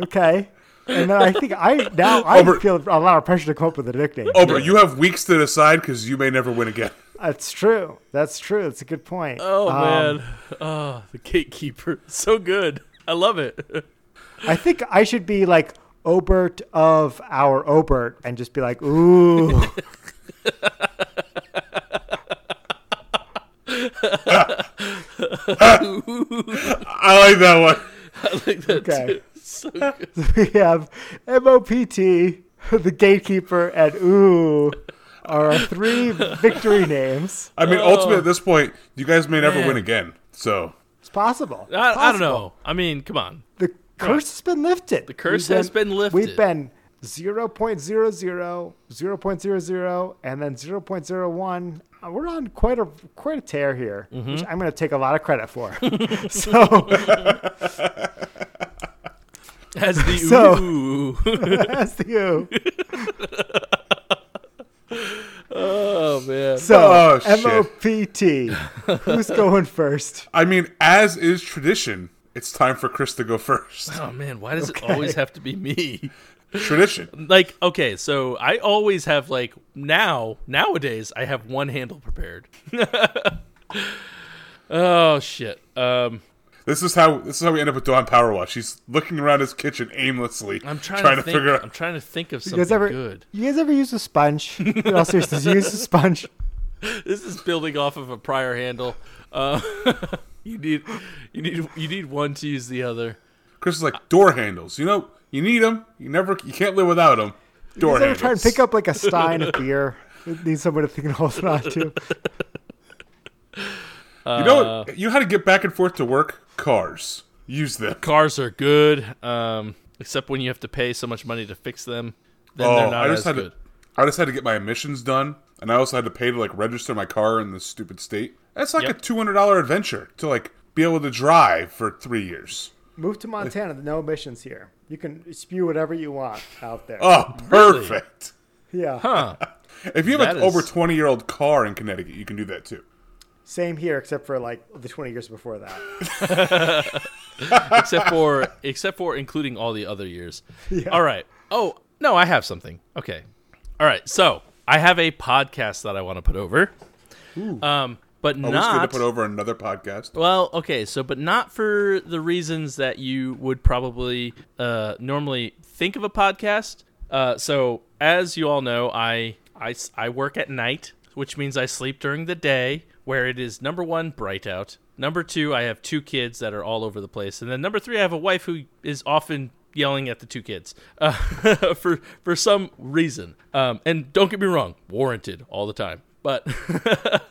Okay. And then I think I now I Over- feel a lot of pressure to come up with a nickname. Oh, but you have weeks to decide because you may never win again. That's true. That's true. That's a good point. Oh Um, man, oh the gatekeeper, so good. I love it. I think I should be like Obert of our Obert and just be like, ooh. I like that one. I like that Okay. too. So good. we have MOPT, the gatekeeper, and ooh are our three victory names. I mean, oh. ultimately, at this point, you guys may never Man. win again. So It's possible. I, I don't know. I mean, come on. The curse has been lifted. The curse has been lifted. We've been 0.00, 0.00, and then 0.01. Uh, We're on quite a quite a tear here, Mm-hmm. which I'm going to take a lot of credit for. so As the So- ooh. that's you. oh man. So Oh. MOPT. Who's going first? I mean, as is tradition, it's time for Chris to go first. Oh man, why does it always have to be me? Tradition. Like, okay, so I always have like now nowadays I have one handle prepared. oh shit. Um This is how this is how we end up with Dawn Power Wash. He's looking around his kitchen aimlessly, I'm trying, trying to, think, figure out. I'm trying to think of You something guys ever good. you guys ever use a sponge? In all seriousness, you use a sponge. This is building off of a prior handle. Uh, you need you need you need one to use the other. Chris is like door handles. You know, you need them. You never, you can't live without them. Door You guys ever handles. try and pick up like a stein of beer? It needs someone to think and hold it on to. You know, what? you know how to get back and forth to work. Cars. Use them. Cars are good, um, except when you have to pay so much money to fix them. Then Oh, they're not I just as had good. to. I just had to get my emissions done, and I also had to pay to like register my car in the stupid state. That's like Yep. a two hundred dollar adventure to like be able to drive for three years. Move to Montana. No emissions here. You can spew whatever you want out there. Oh, perfect. yeah. Huh. If you have That an over twenty year old car in Connecticut, you can do that too. Same here, except for like the 20 years before that. except for except for including all the other years. All right. Oh no, I have something. Okay. All right. So I have a podcast that I want to put over. Um, but Always good to put over another podcast. well. Okay. So, but not for the reasons that you would probably uh, normally think of a podcast. Uh, so, as you all know, I, I I work at night, which means I sleep during the day, where it is number one bright out. Number two, I have two kids that are all over the place, and then number three, I have a wife who is often yelling at the two kids uh, for for some reason. Um, and don't get me wrong, warranted all the time, but.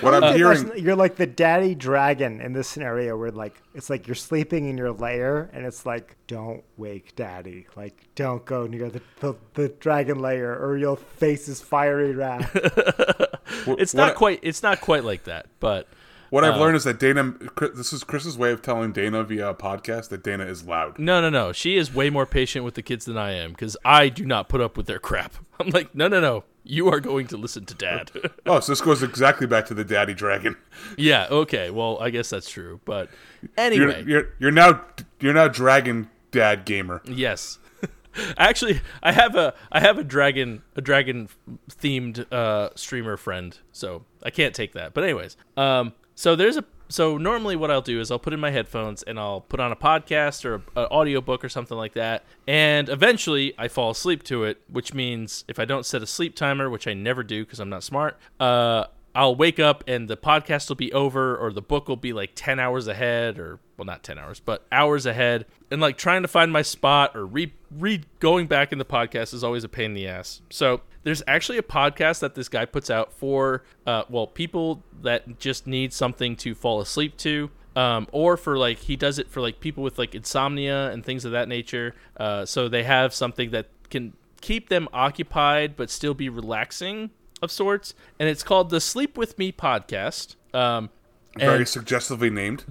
What I'm Okay, hearing, you're like the daddy dragon in this scenario where like it's like you're sleeping in your lair and it's like don't wake daddy like don't go near the, the, the dragon lair or you'll face his fiery wrath It's not I- quite. It's not quite like that, but what I've uh, learned is that Dana. This is Chris's way of telling Dana via a podcast that Dana is loud. no, no, no. She is way more patient with the kids than I am because I do not put up with their crap. I'm like, no, no, no. You are going to listen to dad. Oh, so this goes exactly back to the daddy dragon. yeah. Okay. Well, I guess that's true. But You're, anyway, you're you're now you're now dragon dad gamer. Yes. Actually, I have a I have a dragon a dragon themed uh, streamer friend, so I can't take that. But anyways, um, so there's a so normally what I'll do is I'll put in my headphones and I'll put on a podcast or an audiobook or something like that, and eventually I fall asleep to it. Which means if I don't set a sleep timer, which I never do because I'm not smart, uh, I'll wake up and the podcast will be over or the book will be like 10 hours ahead or well not 10 hours but hours ahead and like trying to find my spot or re, re going back in the podcast is always a pain in the ass so there's actually a podcast that this guy puts out for uh, well people that just need something to fall asleep to um, or for like he does it for like people with like insomnia and things of that nature uh, so they have something that can keep them occupied but still be relaxing of sorts, and it's called the Sleep with Me podcast. Um, Very suggestively named.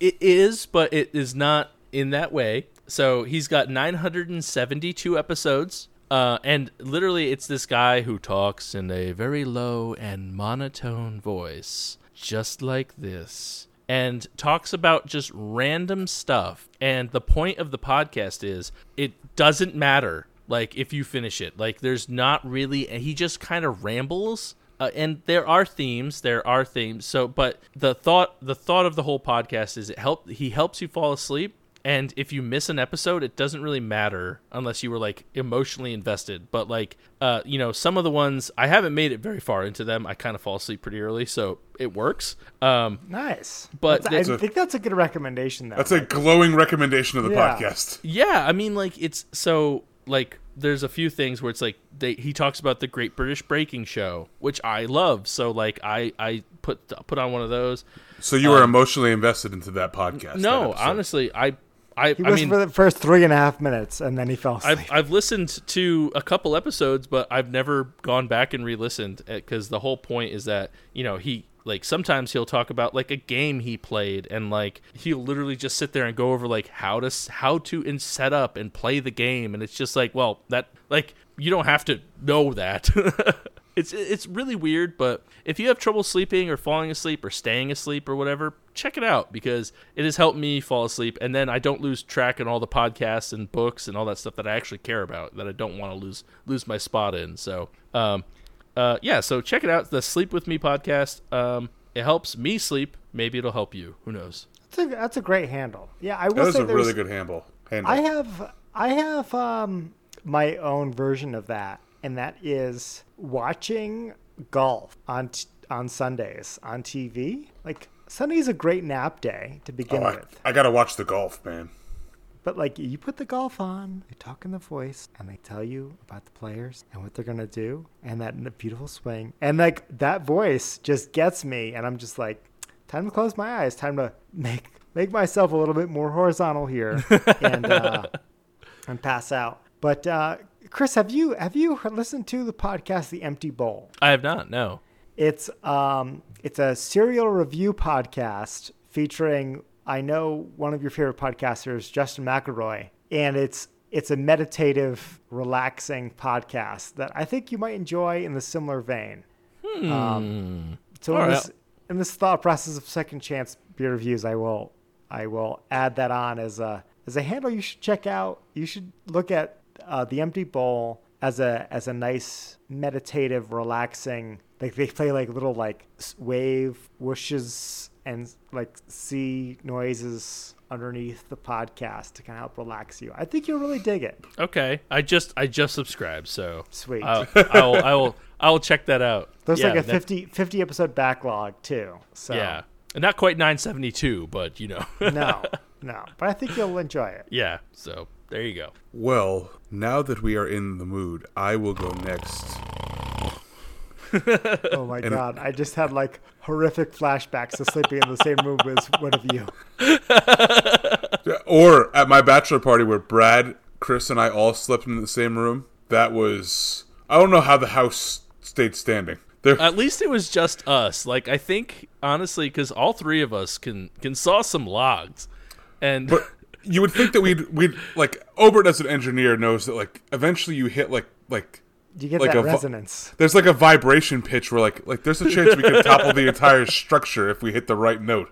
it is, but it is not in that way. So he's got 972 episodes. Uh, and literally, it's this guy who talks in a very low and monotone voice, just like this, and talks about just random stuff. And the point of the podcast is it doesn't matter, like, if you finish it. Like, there's not really, he just kind of rambles uh, and there are themes there are themes so but the thought the thought of the whole podcast is it help he helps you fall asleep and if you miss an episode it doesn't really matter unless you were like emotionally invested but like uh you know some of the ones i haven't made it very far into them i kind of fall asleep pretty early so it works um nice But That's- the- I think that's a good recommendation though That's a glowing recommendation of the Yeah. podcast. Yeah, I mean, like it's so like there's a few things where it's like they, he talks about the Great British Baking Show, which I love. So like I I put put on one of those. So you were emotionally invested into that podcast. Um, No, that honestly, I I he I was mean. for the first three and a half minutes and then he fell asleep I've, I've listened to a couple episodes, but I've never gone back and re-listened eh, because the whole point is that you know he like sometimes he'll talk about like a game he played and like he'll literally just sit there and go over like how to how to in set up and play the game and it's just like well that like you don't have to know that it's it's really weird but if you have trouble sleeping or falling asleep or staying asleep or whatever check it out because it has helped me fall asleep and then I don't lose track in all the podcasts and books and all that stuff that I actually care about that I don't want to lose lose my spot in so um uh, yeah, so check it out. The Sleep with Me podcast. Um, it helps me sleep. Maybe it'll help you. Who knows? that's, a, that's a great handle yeah i will That is say a really good handle. handle. I have I have um my own version of that, and that is watching golf on t- on Sundays on TV. Like Sunday's a great nap day to begin Oh, I, with, I gotta watch the golf, man. but like you put the golf on, they talk in the voice, and they tell you about the players and what they're gonna do, and that beautiful swing, and like that voice just gets me, and I'm just like, time to close my eyes, time to make make myself a little bit more horizontal here, and. uh and pass out. But uh, Chris, have you have you listened to the podcast The Empty Bowl? I have not. No. It's um it's a cereal review podcast featuring I know one of your favorite podcasters, Justin McElroy, and it's it's a meditative, relaxing podcast that I think you might enjoy in the similar vein. Um, so in right. this in this thought process of second chance beer reviews, I will I will add that on as a as a handle you should check out. You should look at uh, the Empty Bowl as a as a nice meditative, relaxing. Like they play like little like wave whooshes and like sea noises underneath the podcast to kind of help relax you. I think you'll really dig it. Okay. I just I just subscribed, so Sweet. I'll, I will I will I will check that out. There's Yeah, like a that- 50, 50 episode backlog too. So Yeah. Not quite 972, but you know. no, no. But I think you'll enjoy it. yeah. So there you go. Well, now that we are in the mood, I will go next. Oh my god! I just had like horrific flashbacks to sleeping in the same room as one of you. Or at my bachelor party where Brad, Chris, and I all slept in the same room. That was I don't know how the house stayed standing. There, At least it was just us. Like I think honestly, because all three of us can can saw some logs, and but you would think that we'd we'd like Obert as an engineer knows that like eventually you hit like like You get Like that a vo- resonance. there's like a vibration pitch where like like there's a chance we could topple the entire structure if we hit the right note.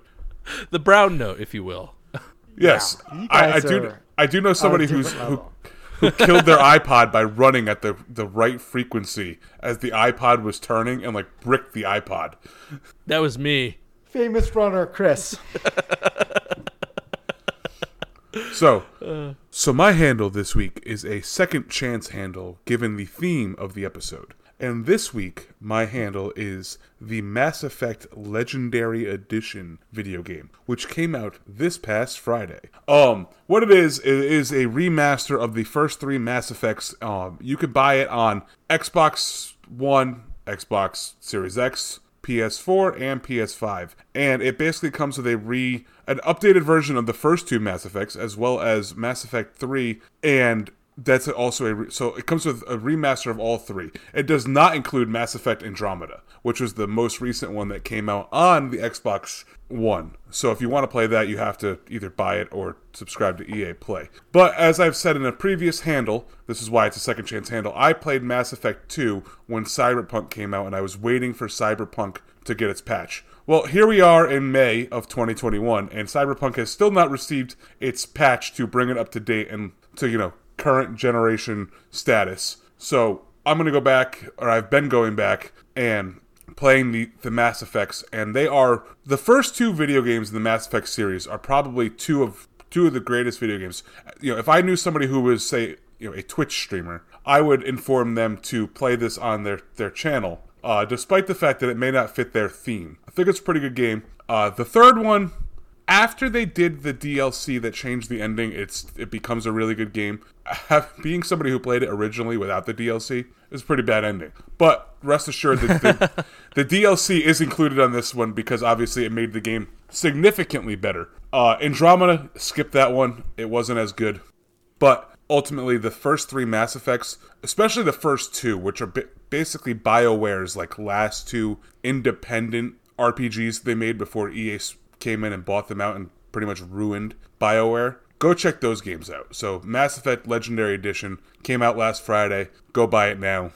the brown note, if you will. Yes, you I, I do. I do know somebody different who's who, who killed their iPod by running at the the right frequency as the iPod was turning and like bricked the iPod. That was me. Famous runner Chris. So, so my handle this week is a second chance handle given the theme of the episode. And this week, my handle is the Mass Effect Legendary Edition video game, which came out this past Friday. Um, what it is, it is a remaster of the first three Mass Effects. Um, you could buy it on Xbox One, Xbox Series X, PS4 and PS5, and it basically comes with a re an updated version of the first two Mass Effects as well as Mass Effect 3 and that's also a re- so it comes with a remaster of all three. It does not include Mass Effect Andromeda, which was the most recent one that came out on the Xbox One. So if you want to play that, you have to either buy it or subscribe to EA Play. But as I've said in a previous handle, this is why it's a second chance handle. I played Mass Effect 2 when Cyberpunk came out and I was waiting for Cyberpunk to get its patch. Well, here we are in May of 2021 and Cyberpunk has still not received its patch to bring it up to date and to, you know, current generation status. So I'm going to go back, or I've been going back and playing the, the Mass Effects, and they are the first two video games in the Mass Effect series are probably two of two of the greatest video games. You know, if I knew somebody who was say you know a Twitch streamer, I would inform them to play this on their their channel. Uh, despite the fact that it may not fit their theme, I think it's a pretty good game. Uh, the third one, after they did the DLC that changed the ending, it's it becomes a really good game. Being somebody who played it originally without the DLC is a pretty bad ending. But rest assured that the, the DLC is included on this one because obviously it made the game significantly better. Uh, Andromeda, skip that one. It wasn't as good. But ultimately, the first three Mass Effects, especially the first two, which are ba- basically BioWare's like last two independent RPGs they made before EA came in and bought them out and pretty much ruined BioWare. Go check those games out. So, Mass Effect Legendary Edition came out last Friday. Go buy it now.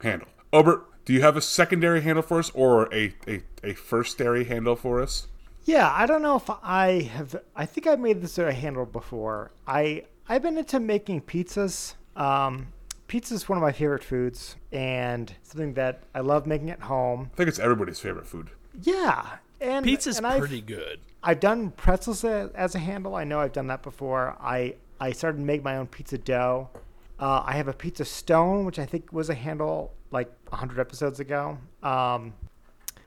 Handle. Obert, do you have a secondary handle for us or a, a, a firstary handle for us? Yeah, I don't know if I have. I think I made this a handle before. I I've been into making pizzas. Um, pizza is one of my favorite foods and something that I love making at home. I think it's everybody's favorite food. Yeah, and Pizza's and I've- pretty good. I've done pretzels as a handle. I know I've done that before. I I started to make my own pizza dough. Uh, I have a pizza stone, which I think was a handle like 100 episodes ago. Um,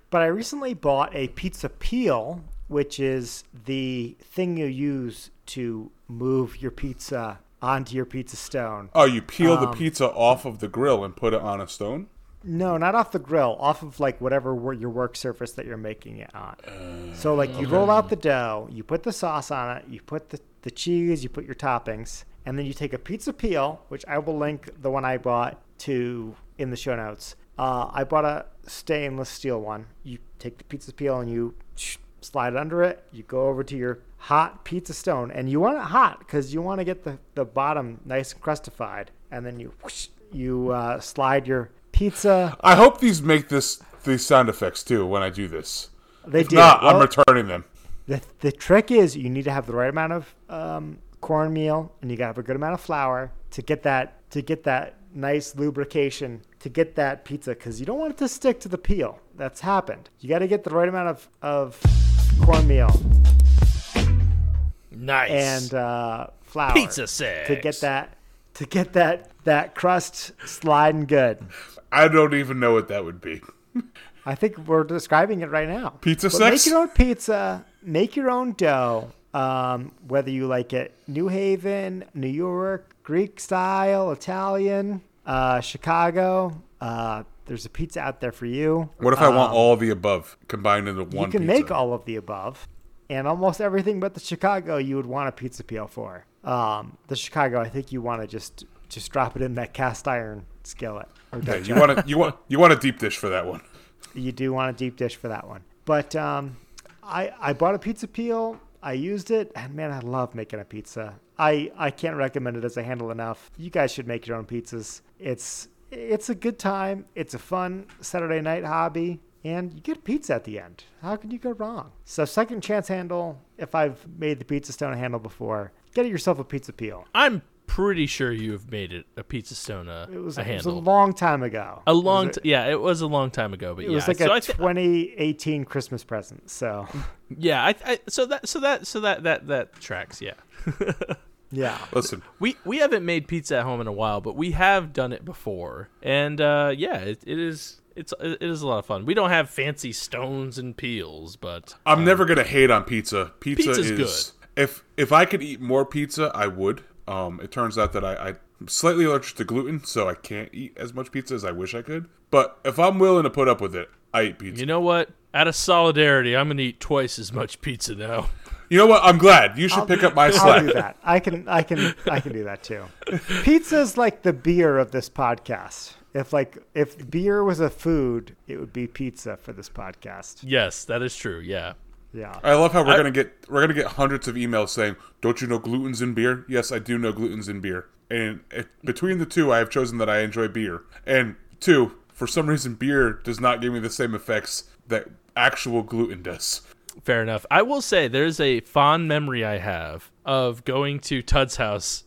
but I recently bought a pizza peel, which is the thing you use to move your pizza onto your pizza stone. Oh, you peel the pizza off of the grill and put it on a stone? No, not off the grill, off of like whatever your work surface that you're making it on. so like you roll out the dough, you put the sauce on it, you put the, the cheese, you put your toppings, and then you take a pizza peel, which I will link the one I bought to in the show notes. Uh, I bought a stainless steel one. You take the pizza peel and you sh- slide it under it. You go over to your hot pizza stone, and you want it hot because you want to get the, the bottom nice and crustified. And then you whoosh, you uh, slide your pizza. I hope these make this these sound effects too when I do this. They If did. not, I'm returning them. the, the trick is you need to have the right amount of um, cornmeal and you got to have a good amount of flour to get that to get that nice lubrication to get that pizza because you don't want it to stick to the peel. That's happened. You got to get the right amount of, of cornmeal Nice. and uh, flour Pizza sex. to get that to get that that crust sliding good. I don't even know what that would be. I think we're describing it right now. Pizza But sex? Make your own pizza. Make your own dough. Um, whether you like it New Haven, New York, Greek style, Italian, uh, Chicago, uh, There's a pizza out there for you. What if I want all of the above combined into one? Um, You can pizza? make all of the above, and almost everything but the Chicago you would want a pizza peel for. Um, the Chicago, I think you want to just just drop it in that cast iron skillet. Yeah, you want to you want you want a deep dish for that one. you do want a deep dish for that one. But um, I I bought a pizza peel. I used it, and man, I love making a pizza. I I can't recommend it as a handle enough. You guys should make your own pizzas. It's it's a good time. It's a fun Saturday night hobby, and you get pizza at the end. How can you go wrong? So second chance handle. If I've made the pizza stone handle before, get yourself a pizza peel. I'm pretty sure you have made it a pizza stone uh, It was, a it was a long time ago. A It was long, t- yeah, it was a long time ago, but It yeah, was like so a I thi- 2018 Christmas present. So yeah, I, I, so that, so that, so that, that, that tracks, yeah. yeah. Listen, We we haven't made pizza at home in a while, but we have done it before, and uh, yeah, it, it is it's it is a lot of fun. We don't have fancy stones and peels, but I'm never gonna hate on pizza. Pizza Pizza's is if if I could eat more pizza, I would. Um, it turns out that I, I'm slightly allergic to gluten, so I can't eat as much pizza as I wish I could. But if I'm willing to put up with it, I eat pizza. you know what? Out of solidarity, I'm gonna eat twice as much pizza now. You know what? I'm glad. You should pick up my slack. I'll do that. I can I can I can do that too. Pizza's like the beer of this podcast. If like if beer was a food, it would be pizza for this podcast. Yes, that is true. Yeah. Yeah. I love how we're I- gonna get we're gonna get hundreds of emails saying, "Don't you know gluten's in beer?" Yes, I do know gluten's in beer. And if, between the two, I have chosen that I enjoy beer. And two, for some reason, beer does not give me the same effects that actual gluten does. Fair enough. I will say there's a fond memory I have of going to Tud's house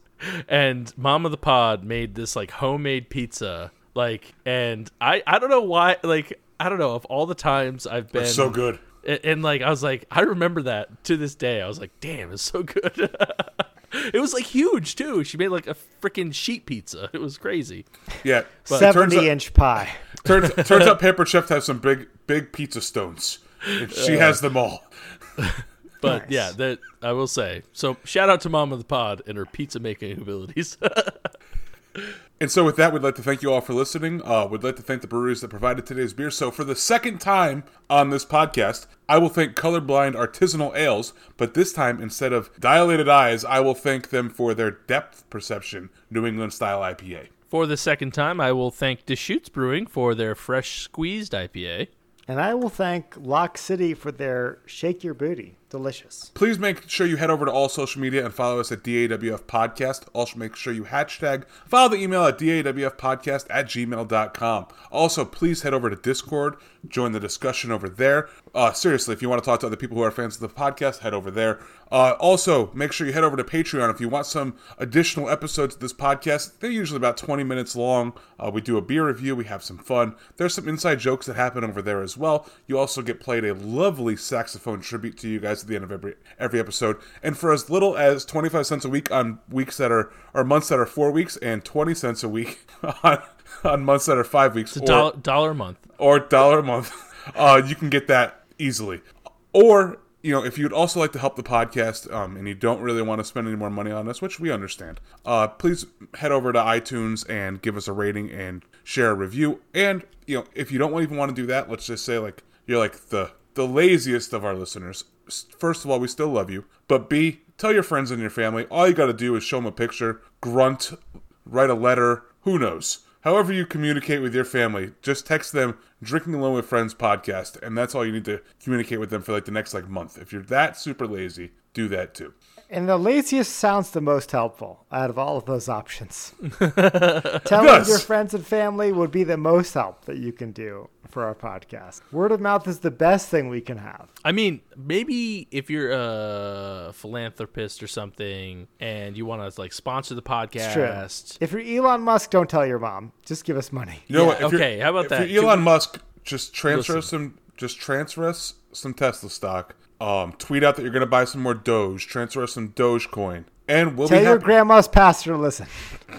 and Mom of the Pod made this like homemade pizza. Like and I I don't know why like I don't know of all the times I've been It's so good. And, and like I was like I remember that to this day. I was like, "Damn, it's so good." it was like huge too. She made like a freaking sheet pizza. It was crazy. Yeah, but it turns Seventy out, inch pie. turns, turns out Pampered Chef has some big big pizza stones. And she uh, has them all. But Nice. yeah, that I will say. So shout out to Mom of the Pod and her pizza making abilities. And so, with that, we'd like to thank you all for listening. Uh, we'd like to thank the breweries that provided today's beer. So, for the second time on this podcast, I will thank Colorblind Artisanal Ales, but this time, instead of dilated eyes, I will thank them for their depth perception New England style IPA. For the second time, I will thank Deschutes Brewing for their fresh squeezed IPA. And I will thank Lock City for their shake your booty. Delicious. Please make sure you head over to all social media and follow us at DAWF Podcast. Also, make sure you hashtag follow the email at DAWFpodcast at gmail.com. Also, please head over to Discord, join the discussion over there. Uh, seriously, if you want to talk to other people who are fans of the podcast, head over there. Uh, also, make sure you head over to Patreon if you want some additional episodes of this podcast. They're usually about 20 minutes long. Uh, we do a beer review, we have some fun. There's some inside jokes that happen over there as well. You also get played a lovely saxophone tribute to you guys at the end of every every episode. And for as little as 25 cents a week on weeks that are or months that are 4 weeks and 20 cents a week on on months that are 5 weeks or dollar, dollar a month. or dollar a month, uh, you can get that easily. Or you know, if you'd also like to help the podcast um, and you don't really want to spend any more money on us, which we understand, uh, please head over to iTunes and give us a rating and share a review. And you know, if you don't even want to do that, let's just say like you're like the the laziest of our listeners. S- First of all, we still love you, but B, tell your friends and your family. All you got to do is show them a picture, grunt, write a letter, who knows. However, you communicate with your family, just text them "Drinking Alone with Friends" podcast, and that's all you need to communicate with them for like the next like month. If you're that super lazy, do that too. And the laziest sounds the most helpful out of all of those options. Telling does. your friends and family would be the most help that you can do for our podcast. Word of mouth is the best thing we can have. I mean, maybe if you're a philanthropist or something and you want to like sponsor the It's true. podcast, If you're Elon Musk, don't tell your mom. Just give us money. You know Yeah, what? If okay, how about if that? You're Elon we- Musk, just transfer Listen. us some, just transfer us some Tesla stock. Um, tweet out that you're going to buy some more Doge. Transfer us some Dogecoin, and we'll Tell be your happy. grandma's pastor to listen.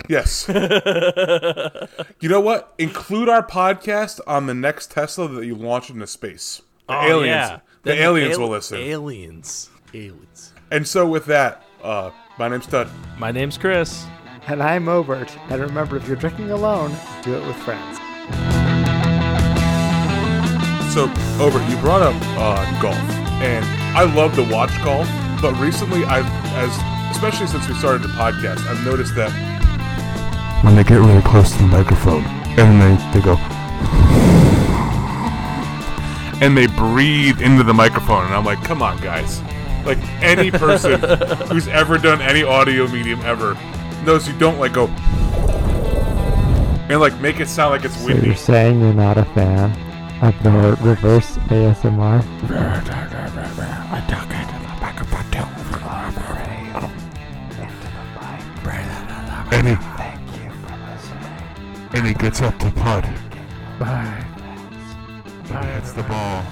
Yes. you know what? Include our podcast on the next Tesla that you launch into space. The Oh, aliens, yeah. the Then aliens al- will listen. Aliens, aliens. and so, with that, uh, my name's Tud. My name's Chris. And I'm Obert. And remember, if you're drinking alone, do it with friends. So, over, you brought up uh, golf, and I love to watch golf, but recently I've, as especially since we started the podcast, I've noticed that when they get really close to the microphone, and they, they go, and they breathe into the microphone, and I'm like, come on, guys. Like, any person who's ever done any audio medium ever knows you don't, like, go, and, like, make it sound like it's So windy. you're saying you're not a fan of the reverse ASMR? And he, and he gets up to putt. Bye. And he hits the ball.